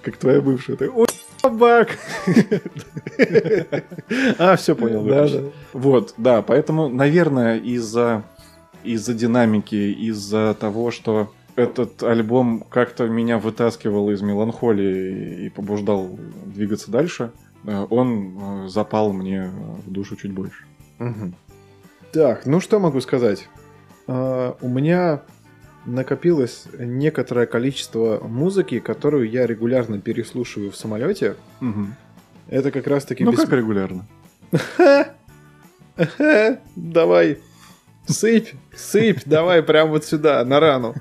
как твоя бывшая. Ты, «Ой, собак! А, все понял. Да, да. Вот, да, поэтому, наверное, из-за из-за динамики, из-за того, что этот альбом как-то меня вытаскивал из меланхолии и побуждал двигаться дальше, э, он э, запал мне в душу чуть больше. Мгм. Так, ну что могу сказать? А, у меня накопилось некоторое количество музыки, которую я регулярно переслушиваю в самолете. Это как раз таки... Ну, бес- как регулярно. Давай, сыпь, сыпь, давай прямо вот сюда, на рану.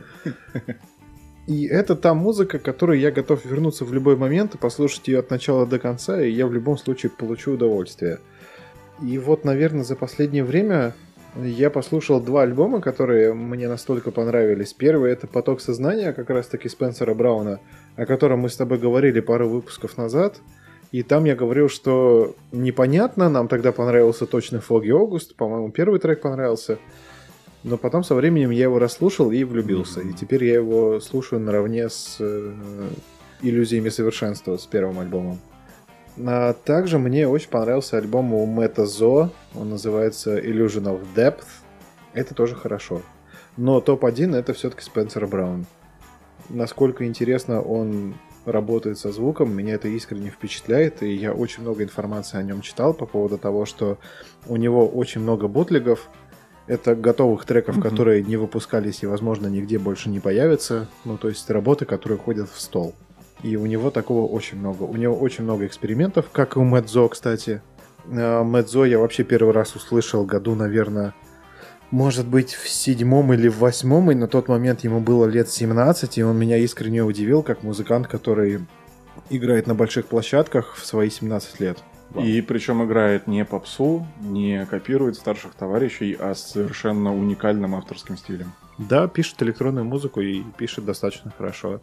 И это та музыка, которой я готов вернуться в любой момент и послушать ее от начала до конца, и я в любом случае получу удовольствие. И вот, наверное, за последнее время я послушал два альбома, которые мне настолько понравились. Первый это «Поток сознания», как раз-таки Спенсера Брауна, о котором мы с тобой говорили пару выпусков назад. И там я говорил, что непонятно, нам тогда понравился точно Foggy August, по-моему, первый трек понравился. Но потом со временем я его расслушал и влюбился. И теперь я его слушаю наравне с э, иллюзиями совершенства с первым альбомом. А также мне очень понравился альбом у Мэтта Зо. Он называется Illusion of Depth. Это тоже хорошо. Но топ-1 это все-таки Спенсер Браун. Насколько интересно он работает со звуком, меня это искренне впечатляет, и я очень много информации о нем читал по поводу того, что у него очень много бутлегов, это готовых треков, Мгм. которые не выпускались и, возможно, нигде больше не появятся. Ну, то есть работы, которые ходят в стол. И у него такого очень много. У него очень много экспериментов, как и у Мэдзо, кстати. А, Мэдзо я вообще первый раз услышал году, наверное, может быть, в седьмом или в восьмом, и на тот момент ему было лет 17, и он меня искренне удивил, как музыкант, который играет на больших площадках в свои 17 лет. И причем играет не попсу, не копирует старших товарищей, а с совершенно уникальным авторским стилем. Да, пишет электронную музыку и пишет достаточно хорошо.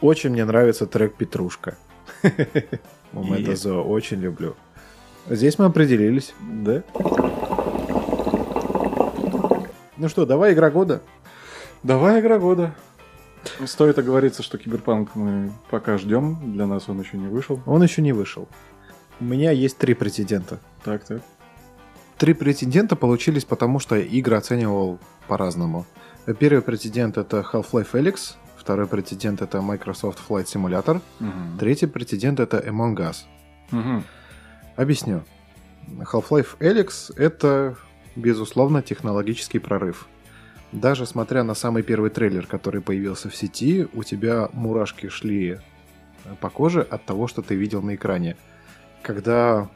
Очень мне нравится трек «Петрушка». Есть. Зо очень люблю. Здесь мы определились. Да? Ну что, давай игра года. Давай игра года. Стоит оговориться, что Киберпанк мы пока ждем. Для нас он еще не вышел. Он еще не вышел. У меня есть три претендента. Так, так. Три претендента получились, потому что игры оценивал по-разному. Первый претендент это Half-Life Alyx, второй претендент это Microsoft Flight Simulator, Мгм. третий претендент это Among Us. Мгм. Объясню. Half-Life Alyx — это, безусловно, технологический прорыв. Даже смотря на самый первый трейлер, который появился в сети, у тебя мурашки шли э, по коже от того, что ты видел на экране. Когда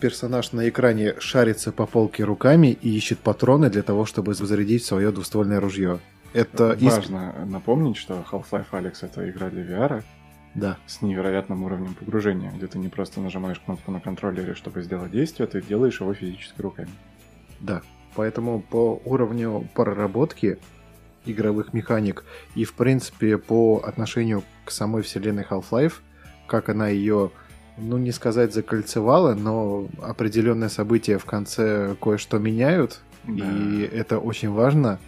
персонаж на экране шарится по полке руками и ищет патроны для того, чтобы зарядить свое двуствольное ружье. Это иск- Важно напомнить, что Half-Life Alyx это игра для VR Да. с невероятным уровнем погружения, где ты не просто нажимаешь кнопку на контроллере, чтобы сделать действие, ты делаешь его физически руками. Да. Поэтому по уровню проработки игровых механик и, в принципе, по отношению к самой вселенной Half-Life, как она ее, ну, не сказать закольцевала, но определенные события в конце кое-что меняют, Да. и это очень важно.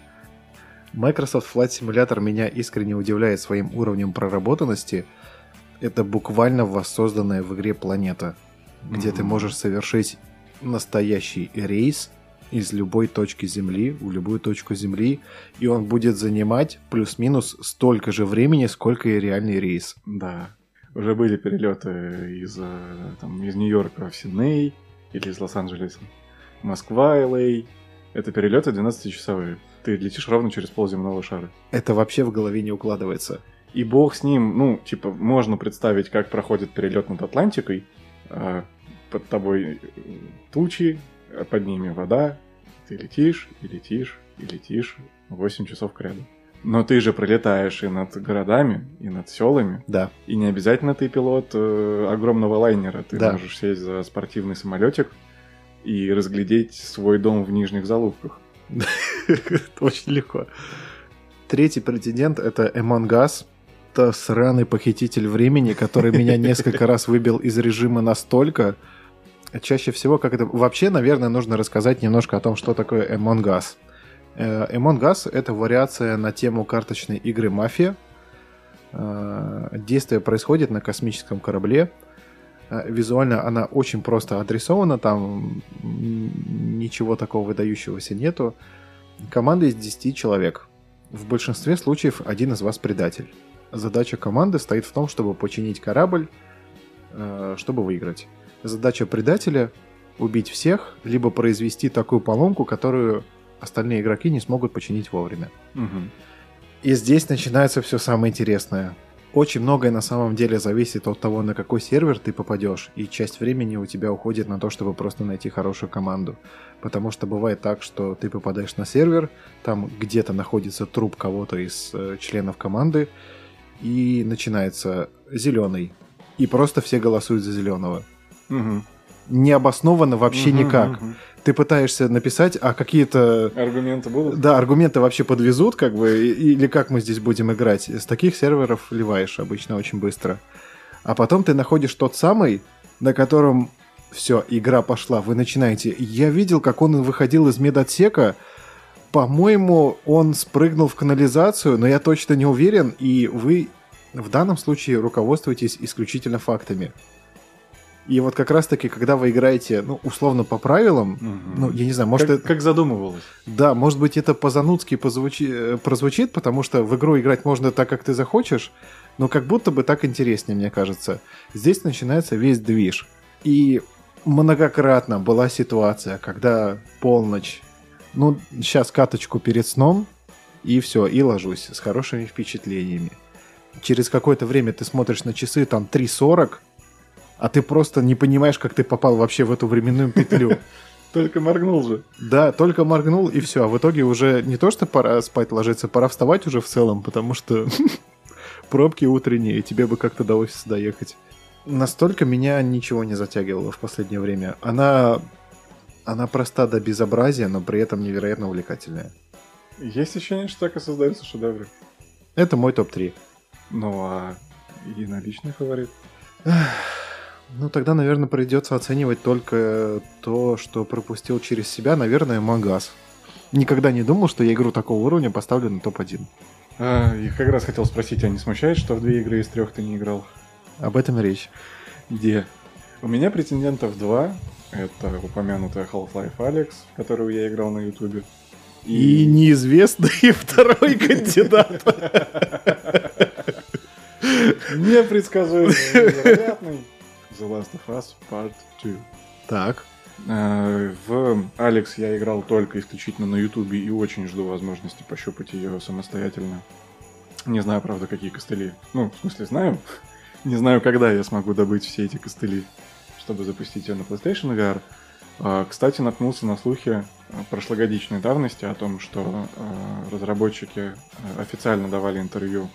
Microsoft Flight Simulator меня искренне удивляет своим уровнем проработанности. Это буквально воссозданная в игре планета, где ты Мгм. можешь совершить настоящий рейс из любой точки Земли в любую точку Земли, и он будет занимать плюс-минус столько же времени, сколько и реальный рейс. Да. Уже были перелеты из, э, там, из Нью-Йорка в Сидней или из Лос-Анджелеса. Москва, Л.А. Это перелеты 12-часовые. Ты летишь ровно через полземного шара. Это вообще в голове не укладывается. И бог с ним, ну, типа, можно представить, как проходит перелет над Атлантикой. А, под тобой э, тучи, под ними вода. Ты летишь, и летишь, и летишь 8 часов к ряду. Но ты же пролетаешь и над городами, и над селами. Да. И не обязательно ты пилот э, огромного лайнера. Ты Да. можешь сесть за спортивный самолетик и разглядеть свой дом в Нижних Залубках. Это очень легко. Третий претендент это Among Us. Это сраный похититель времени, который меня несколько раз выбил из режима настолько. Чаще всего, как это... Вообще, наверное, нужно рассказать немножко о том, что такое Among Us. Э, Among Us — это вариация на тему карточной игры «Мафия». Э, Действие происходит на космическом корабле. Э, Визуально она очень просто адресована, там ничего такого выдающегося нету. Команда из 10 человек. В большинстве случаев один из вас предатель. Задача команды стоит в том, чтобы починить корабль, чтобы выиграть. Задача предателя — убить всех, либо произвести такую поломку, которую остальные игроки не смогут починить вовремя. Мгм. И здесь начинается все самое интересное. Очень многое на самом деле зависит от того, на какой сервер ты попадешь, и часть времени у тебя уходит на то, чтобы просто найти хорошую команду. Потому что бывает так, что ты попадаешь на сервер, там где-то находится труп кого-то из э, членов команды, и начинается зеленый. И просто все голосуют за зеленого. Мгм. Необоснованно вообще Мгм, никак. мгм. Ты пытаешься написать, а какие-то Аргументы будут? да, аргументы вообще подвезут, как бы, или как мы здесь будем играть. С таких серверов ливаешь обычно очень быстро. А потом ты находишь тот самый, на котором все, игра пошла, вы начинаете. Я видел, как он выходил из медотсека. По-моему, он спрыгнул в канализацию, но я точно не уверен, и вы в данном случае руководствуетесь исключительно фактами. И вот как раз-таки, когда вы играете, ну, условно по правилам, Мгм. ну, я не знаю, может, как, это- как задумывалось. да, может быть, это по-занудски позвучи- э, прозвучит, потому что в игру играть можно так, как ты захочешь, но как будто бы так интереснее, мне кажется. Здесь начинается весь движ. И многократно была ситуация, когда полночь, ну, сейчас каточку перед сном, и все, и ложусь с хорошими впечатлениями. Через какое-то время ты смотришь на часы, там 3.40, а ты просто не понимаешь, как ты попал вообще в эту временную петлю. Только моргнул же. Да, только моргнул, и все. А в итоге уже не то, что пора спать ложиться, пора вставать уже в целом, потому что пробки утренние, и тебе бы как-то до офиса доехать. Настолько меня ничего не затягивало в последнее время. Она, она проста до безобразия, но при этом невероятно увлекательная. Есть ощущение, что так и создаются шедевры. Это мой топ-3. Ну а единоличный фаворит? Ну, тогда, наверное, придется оценивать только то, что пропустил через себя, наверное, Магаз. Никогда не думал, что я игру такого уровня поставлю на топ-1. А, я как раз хотел спросить, а не смущает, что в две игры из трех ты не играл? Об этом и речь. Где? У меня претендентов два. Это упомянутая Half-Life Alex, которую я играл на Ютубе. И неизвестный второй кандидат. непредсказуемый, невероятный The Last of Us Part 2. Так. Э, В Алекс я играл только исключительно на Ютубе и очень жду возможности пощупать ее самостоятельно. Не знаю, правда, какие костыли. Ну, в смысле, знаю. Не знаю, когда я смогу добыть все эти костыли, чтобы запустить ее на PlayStation VR. А, Кстати, наткнулся на слухи э, прошлогодичной давности о том, что э, разработчики официально давали интервью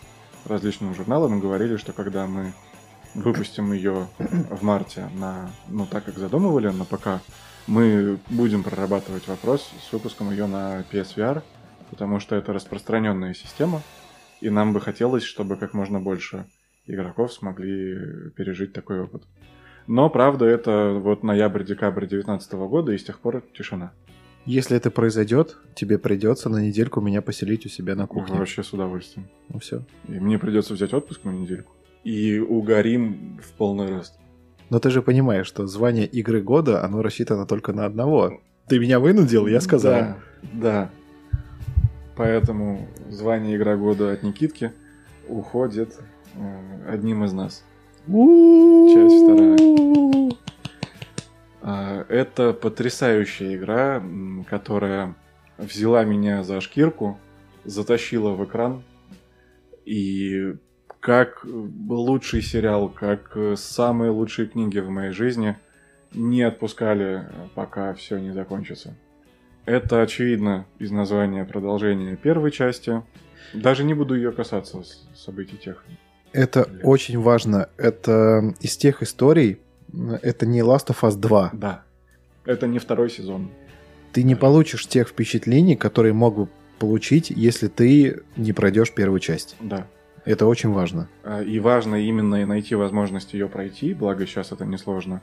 различным журналам и говорили, что когда мы выпустим ее в марте на, ну, так как задумывали, на ПК, мы будем прорабатывать вопрос с выпуском ее на PSVR, потому что это распространенная система, и нам бы хотелось, чтобы как можно больше игроков смогли пережить такой опыт. Но, правда, это вот ноябрь-декабрь 2019 года, и с тех пор тишина. Если это произойдет, тебе придется на недельку меня поселить у себя на кухне. Вообще с удовольствием. Ну все. И мне придется взять отпуск на недельку. И угорим в полный рост. Но ты же понимаешь, что звание игры года, оно рассчитано только на одного. Ты меня вынудил, я сказал. Да, да. Поэтому звание Игра года от Никитки уходит э, одним из нас. Часть вторая. А, Это потрясающая игра, которая взяла меня за шкирку, затащила в экран. И как лучший сериал, как э, самые лучшие книги в моей жизни не отпускали, э, пока все не закончится. Это очевидно из названия продолжения первой части. Даже не буду ее касаться событий тех. Это Блин. очень важно. Это из тех историй, это не Last of Us 2. Да. Это не второй сезон. Ты не получишь тех впечатлений, которые мог бы получить, если ты не пройдешь первую часть. Да. Это очень важно. А, И важно именно найти возможность ее пройти, благо сейчас это несложно,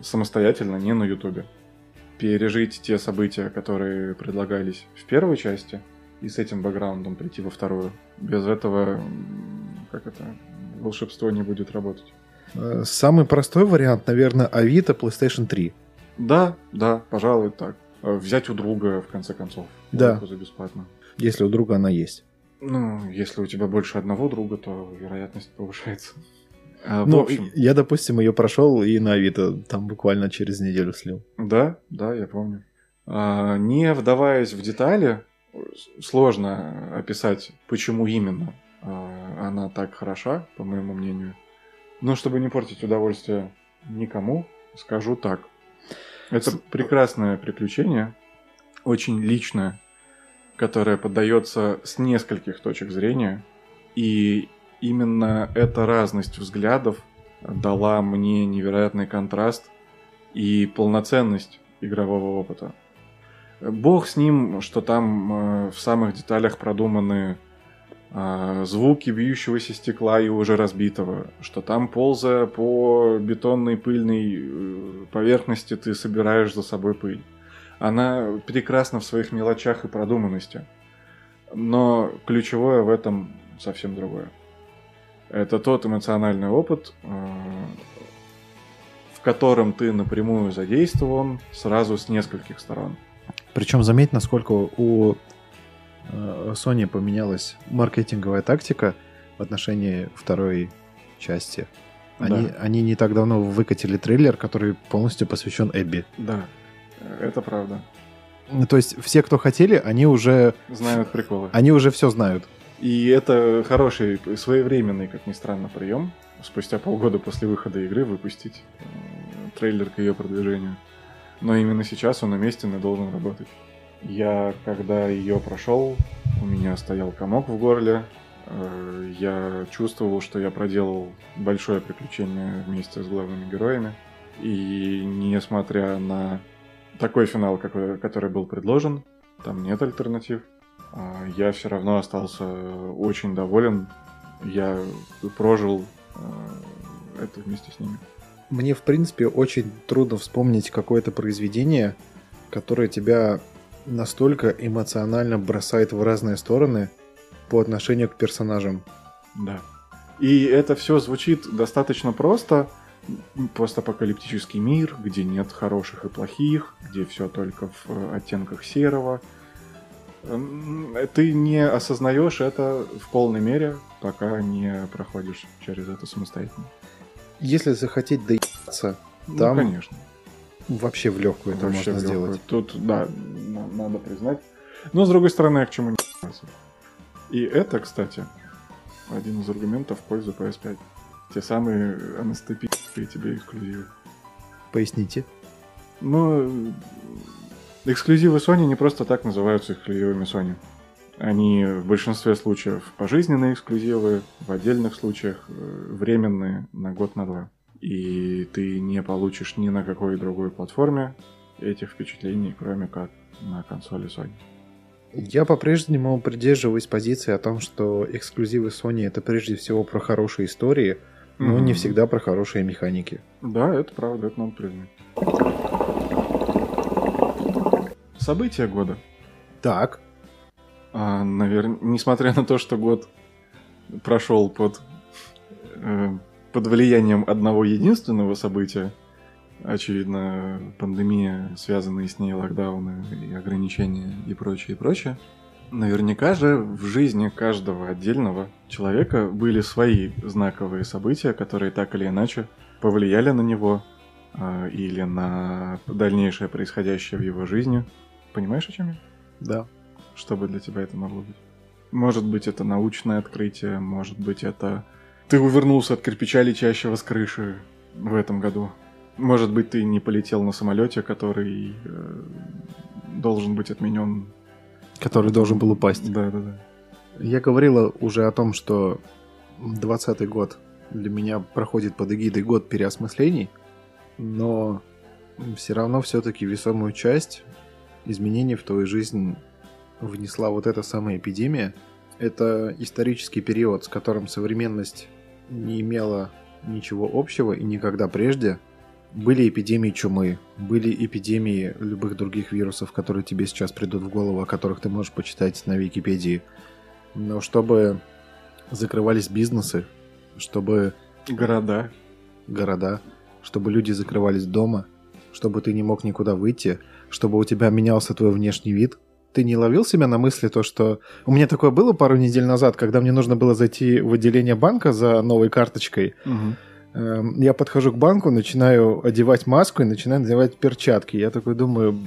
самостоятельно, не на Ютубе. Пережить те события, которые предлагались в первой части, и с этим бэкграундом прийти во вторую. Без этого, как это, волшебство не будет работать. Э, Самый простой вариант, наверное, Авито PlayStation 3. Да, да, пожалуй, так. А, Взять у друга, в конце концов. Да. За бесплатно. Если у друга она есть. Ну, если у тебя больше одного друга, то вероятность повышается. А, Ну, общем, я, допустим, ее прошел и на Авито там буквально через неделю слил. Да, да, я помню. А, не вдаваясь в детали, сложно описать, почему именно а, она так хороша, по моему мнению. Но чтобы не портить удовольствие никому, скажу так. Это прекрасное приключение, очень личное, которое поддается с нескольких точек зрения. И именно эта разность взглядов дала мне невероятный контраст и полноценность игрового опыта. Бог с ним, что там э, в самых деталях продуманы а, звуки бьющегося стекла и уже разбитого, что там, ползая по бетонной пыльной э, поверхности, ты собираешь за собой пыль. Она прекрасна в своих мелочах и продуманности. Но ключевое в этом совсем другое. Это тот эмоциональный опыт, э, в котором ты напрямую задействован сразу с нескольких сторон. Причем заметь, насколько у э, Sony поменялась маркетинговая тактика в отношении второй части. Они, Да. они не так давно выкатили трейлер, который полностью посвящен Эбби. Да, это правда. То есть все, кто хотели, они уже, Знают приколы. они уже все знают. И это хороший, своевременный, как ни странно, прием. Спустя полгода после выхода игры выпустить э, трейлер к ее продвижению. Но именно сейчас он уместен и должен работать. Я, когда ее прошел, у меня стоял комок в горле. Э, Я чувствовал, что я проделал большое приключение вместе с главными героями. И несмотря на такой финал, какой- который был предложен, там нет альтернатив. А, Я все равно остался очень доволен. Я прожил э, это вместе с ними. Мне, в принципе, очень трудно вспомнить какое-то произведение, которое тебя настолько эмоционально бросает в разные стороны по отношению к персонажам. Да. И это все звучит достаточно просто. Постапокалиптический мир, где нет хороших и плохих, где все только в э, оттенках серого. Ты не осознаешь это в полной мере, пока не проходишь через это самостоятельно. Если захотеть доебаться, Ну, Там конечно. вообще в легкую это Вообще можно сделать. Тут, да, на- надо признать. Но, с другой стороны, а к чему не? И это, кстати, один из аргументов в пользу PS5. Те самые анестетические тебе эксклюзивы. Поясните. Ну, эксклюзивы Sony не просто так называются эксклюзивами Sony. Они в большинстве случаев пожизненные эксклюзивы, в отдельных случаях э, временные на год, на два. И ты не получишь ни на какой другой платформе этих впечатлений, кроме как на консоли Sony. Я по-прежнему придерживаюсь позиции о том, что эксклюзивы Sony это прежде всего про хорошие истории, но не Мгм. всегда про хорошие механики. Да, это правда, это надо признать. События года. Так. наверное, несмотря на то, что год прошел под, э, под влиянием одного единственного события, очевидно, пандемия, связанные с ней локдауны и ограничения и прочее, и прочее, наверняка же в жизни каждого отдельного человека были свои знаковые события, которые так или иначе повлияли на него э, или на дальнейшее происходящее в его жизни. Понимаешь, о чем я? Да. Что бы для тебя это могло быть? Может быть, это научное открытие, может быть, это ты увернулся от кирпича, летящего с крыши в этом году. Может быть, ты не полетел на самолете, который э, должен быть отменен. Который должен был упасть. Да, да, да. Я говорила уже о том, что 20 год для меня проходит под эгидой год переосмыслений, но все равно все-таки весомую часть изменений в твою жизнь внесла вот эта самая эпидемия. Это исторический период, с которым современность не имела ничего общего и никогда прежде. Были эпидемии чумы, были эпидемии любых других вирусов, которые тебе сейчас придут в голову, о которых ты можешь почитать на Википедии. Но чтобы закрывались бизнесы, чтобы Города. города, чтобы люди закрывались дома, чтобы ты не мог никуда выйти, чтобы у тебя менялся твой внешний вид. Ты не ловил себя на мысли то, что... У меня такое было пару недель назад, когда мне нужно было зайти в отделение банка за новой карточкой. Мгм. Эм, Я подхожу к банку, начинаю одевать маску и начинаю надевать перчатки. Я такой думаю,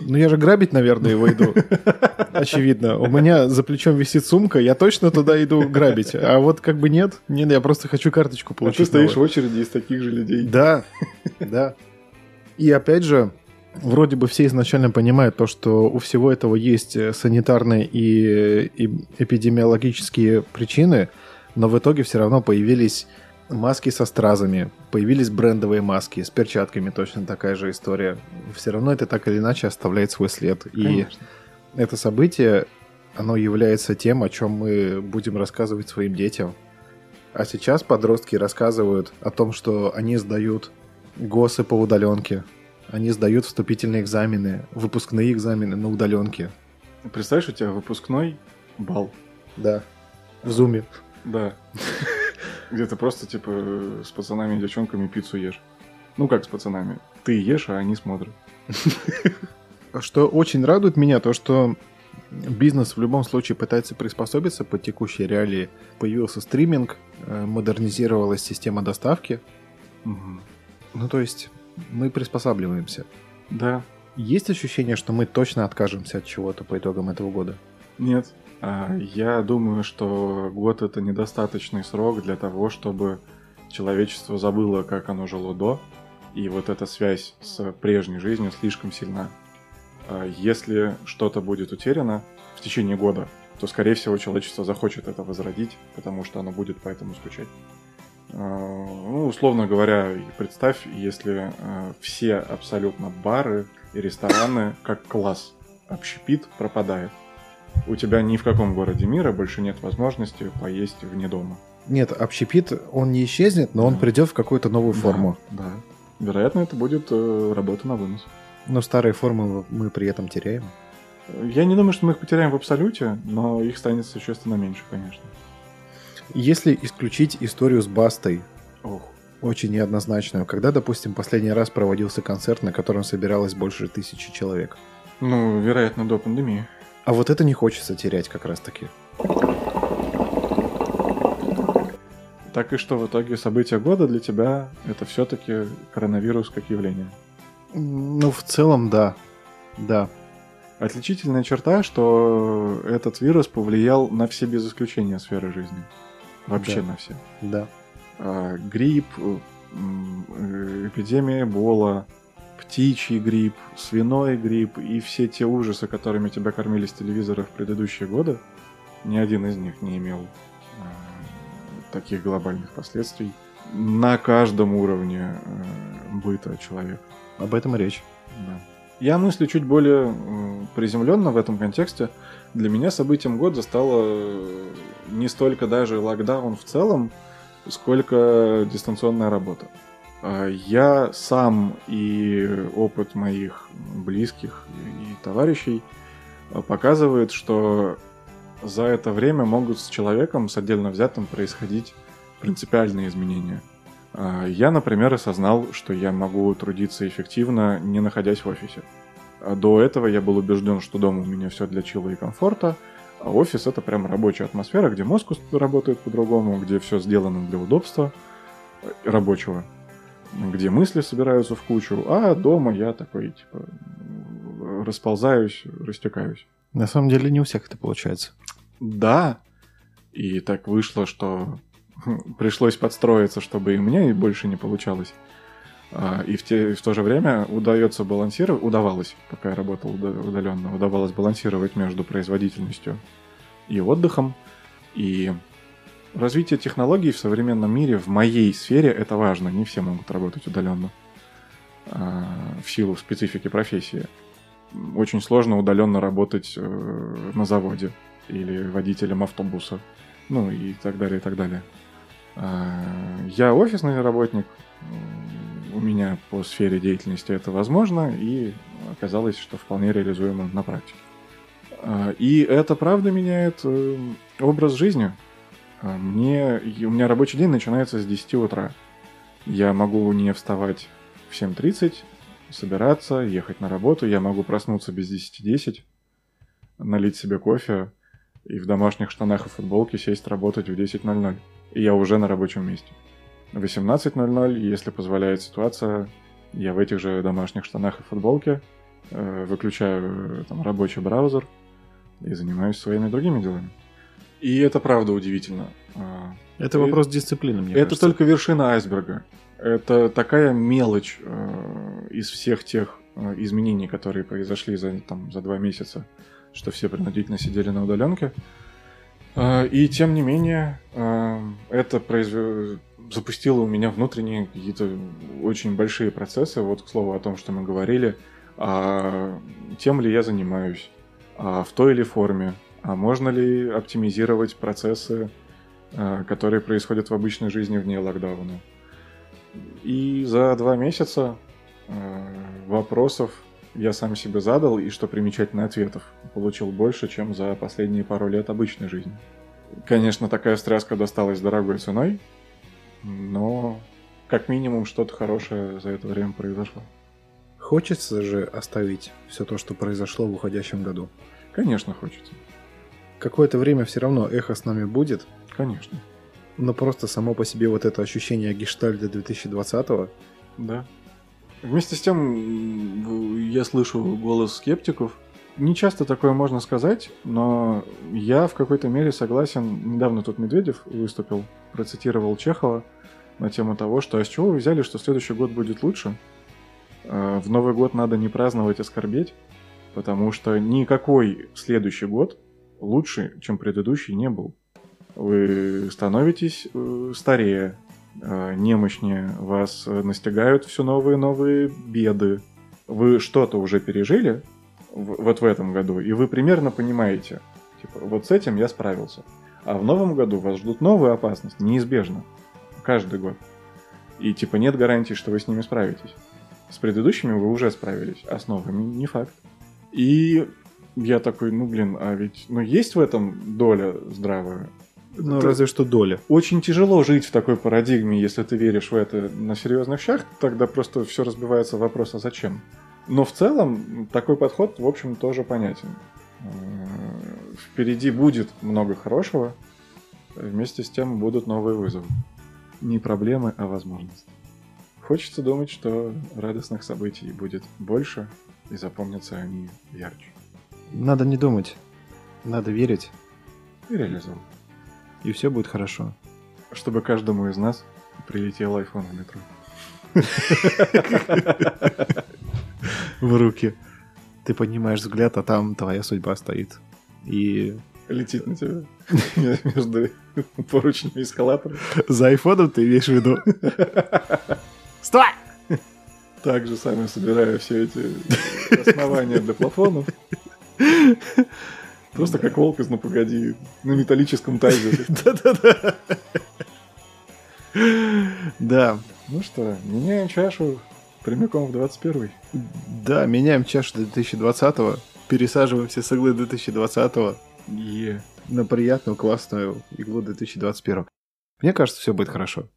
ну я же грабить, наверное, его иду. Очевидно. У меня за плечом висит сумка, я точно туда иду грабить. А вот как бы нет. Нет, я просто хочу карточку А получить. ты стоишь в очереди из таких же людей. Да, да. И опять же, вроде бы все изначально понимают то, что у всего этого есть э, санитарные и, и эпидемиологические причины, но в итоге все равно появились маски со стразами, появились брендовые маски с перчатками, точно такая же история. Все равно это так или иначе оставляет свой след. И Конечно. это событие оно является тем, о чем мы будем рассказывать своим детям. А сейчас подростки рассказывают о том, что они сдают ГОСы по удаленке, они сдают вступительные экзамены, выпускные экзамены на удаленке. Представляешь, у тебя выпускной бал. Да. В зуме. Да. Где ты просто, типа, с пацанами и девчонками пиццу ешь. Ну, как с пацанами. Ты ешь, а они смотрят. Что очень радует меня, то что бизнес в любом случае пытается приспособиться под текущие реалии. Появился стриминг, э, модернизировалась система доставки. Мгм. Ну, то есть мы приспосабливаемся. Да. Есть ощущение, что мы точно откажемся от чего-то по итогам этого года? Нет. А, Я думаю, что год это недостаточный срок для того, чтобы человечество забыло, как оно жило до, и вот эта связь с прежней жизнью слишком сильна. А Если что-то будет утеряно в течение года, то, скорее всего, человечество захочет это возродить, потому что оно будет по этому скучать. А, Ну, условно говоря, представь, если все абсолютно бары и рестораны как класс общепит пропадает. У тебя ни в каком городе мира больше нет возможности поесть вне дома. Нет, общепит, он не исчезнет, но он Да. придет в какую-то новую форму. Да. да. Вероятно, это будет э, работа на вынос. Но старые формы мы при этом теряем. Я не думаю, что мы их потеряем в абсолюте, но их станет существенно меньше, конечно. Если исключить историю с Бастой, Ох. очень неоднозначную, когда, допустим, последний раз проводился концерт, на котором собиралось больше тысячи человек. Ну, вероятно, до пандемии. А вот это не хочется терять как раз-таки. Так и что в итоге события года для тебя это все-таки коронавирус как явление. Ну, в целом, да. Да. Отличительная черта, что этот вирус повлиял на все без исключения сферы жизни. Вообще Да. на все. Да. А, грипп, э, э, эпидемия Эбола, птичий грипп, свиной грипп и все те ужасы, которыми тебя кормили с телевизора в предыдущие годы, ни один из них не имел а, таких глобальных последствий на каждом уровне э, быта человека. Об этом и речь. Да. Я мыслю чуть более э, приземленно в этом контексте. Для меня событием года стало э, не столько даже локдаун в целом, сколько дистанционная работа. А Я сам и опыт моих близких и товарищей э, показывает, что за это время могут с человеком, с отдельно взятым, происходить принципиальные изменения. А, Я, например, осознал, что я могу трудиться эффективно, не находясь в офисе. А До этого я был убежден, что дома у меня все для чила и комфорта, а офис это прям рабочая атмосфера, где мозг работает по-другому, где все сделано для удобства э, рабочего, где мысли собираются в кучу, а дома я такой, типа, расползаюсь, растекаюсь. На самом деле не у всех это получается. Да, и так вышло, что пришлось подстроиться, чтобы и мне и больше не получалось. А, И в, те, в то же время удается балансировать, удавалось, пока я работал уда- удаленно, удавалось балансировать между производительностью и отдыхом. И развитие технологий в современном мире, в моей сфере, это важно. Не все могут работать удаленно а, в силу специфики профессии. Очень сложно удаленно работать э, на заводе или водителем автобуса, ну и так далее, и так далее. А, Я офисный работник, у меня по сфере деятельности это возможно, и оказалось, что вполне реализуемо на практике. А, И это правда меняет э, образ жизни. А, Мне, у меня рабочий день начинается с 10 утра. Я могу не вставать в 7.30, собираться, ехать на работу. Я могу проснуться без 10.10, налить себе кофе и в домашних штанах и футболке сесть работать в 10.00. И я уже на рабочем месте. В 18.00, если позволяет ситуация, я в этих же домашних штанах и футболке э, выключаю э, там, рабочий браузер и занимаюсь своими другими делами. И это правда удивительно. А, Это И- вопрос дисциплины, мне это кажется. только вершина айсберга. Это такая мелочь э, из всех тех э, изменений, которые произошли за, там, за два месяца, что все принудительно сидели на удаленке. Э, и тем не менее, э, это произве- запустило у меня внутренние какие-то очень большие процессы. Вот, к слову, о том, что мы говорили, а тем ли я занимаюсь, а в той или форме, А можно ли оптимизировать процессы, э, которые происходят в обычной жизни вне локдауна? И за два месяца э, вопросов я сам себе задал, и что примечательно, ответов получил больше, чем за последние пару лет обычной жизни. Конечно, такая стряска досталась дорогой ценой, но как минимум что-то хорошее за это время произошло. Хочется же оставить все то, что произошло в уходящем году. Конечно, хочется. Какое-то время все равно эхо с нами будет, Конечно. но просто само по себе вот это ощущение гештальда 2020 Да. Вместе с тем, я слышу голос скептиков. Не часто такое можно сказать, но я в какой-то мере согласен. Недавно тут Медведев выступил, процитировал Чехова на тему того, что а с чего вы взяли, что следующий год будет лучше? Э, В Новый год надо не праздновать, а скорбеть, потому что никакой следующий год лучше, чем предыдущий, не был. Вы становитесь э, старее, э, немощнее, вас э, настигают все новые и новые беды. Вы что-то уже пережили вот в этом году, и вы примерно понимаете, типа, вот с этим я справился. А в новом году вас ждут новые опасности, неизбежно, каждый год. И типа нет гарантии, что вы с ними справитесь. С предыдущими вы уже справились, а с новыми не факт. И я такой, ну блин, а ведь, ну есть в этом доля здравая? Ну, Это- разве что доля. очень тяжело жить в такой парадигме, если ты веришь в это на серьезных щах, тогда просто все разбивается вопрос, а зачем? Но в целом такой подход, в общем, тоже понятен. Э, Впереди будет много хорошего, вместе с тем будут новые вызовы. Не проблемы, а возможности. Хочется думать, что радостных событий будет больше, и запомнятся они ярче. Надо не думать, надо верить, И реализовать. и все будет хорошо. Чтобы каждому из нас прилетел iPhone в метро. В руки. Ты поднимаешь взгляд, а там твоя судьба стоит. И летит на тебя между поручнями эскалатора. за айфоном ты имеешь в виду? Стой! Так же самое собираю все эти основания для плафонов. Просто как волк из «Ну погоди» на металлическом тазе. Да-да-да. Да, Ну что, меняем чашу прямиком в 21 да, меняем чашу 2020-го, пересаживаемся с иглы 2020-го Е. на приятную, классную иглу 2021 Мне кажется, все будет хорошо.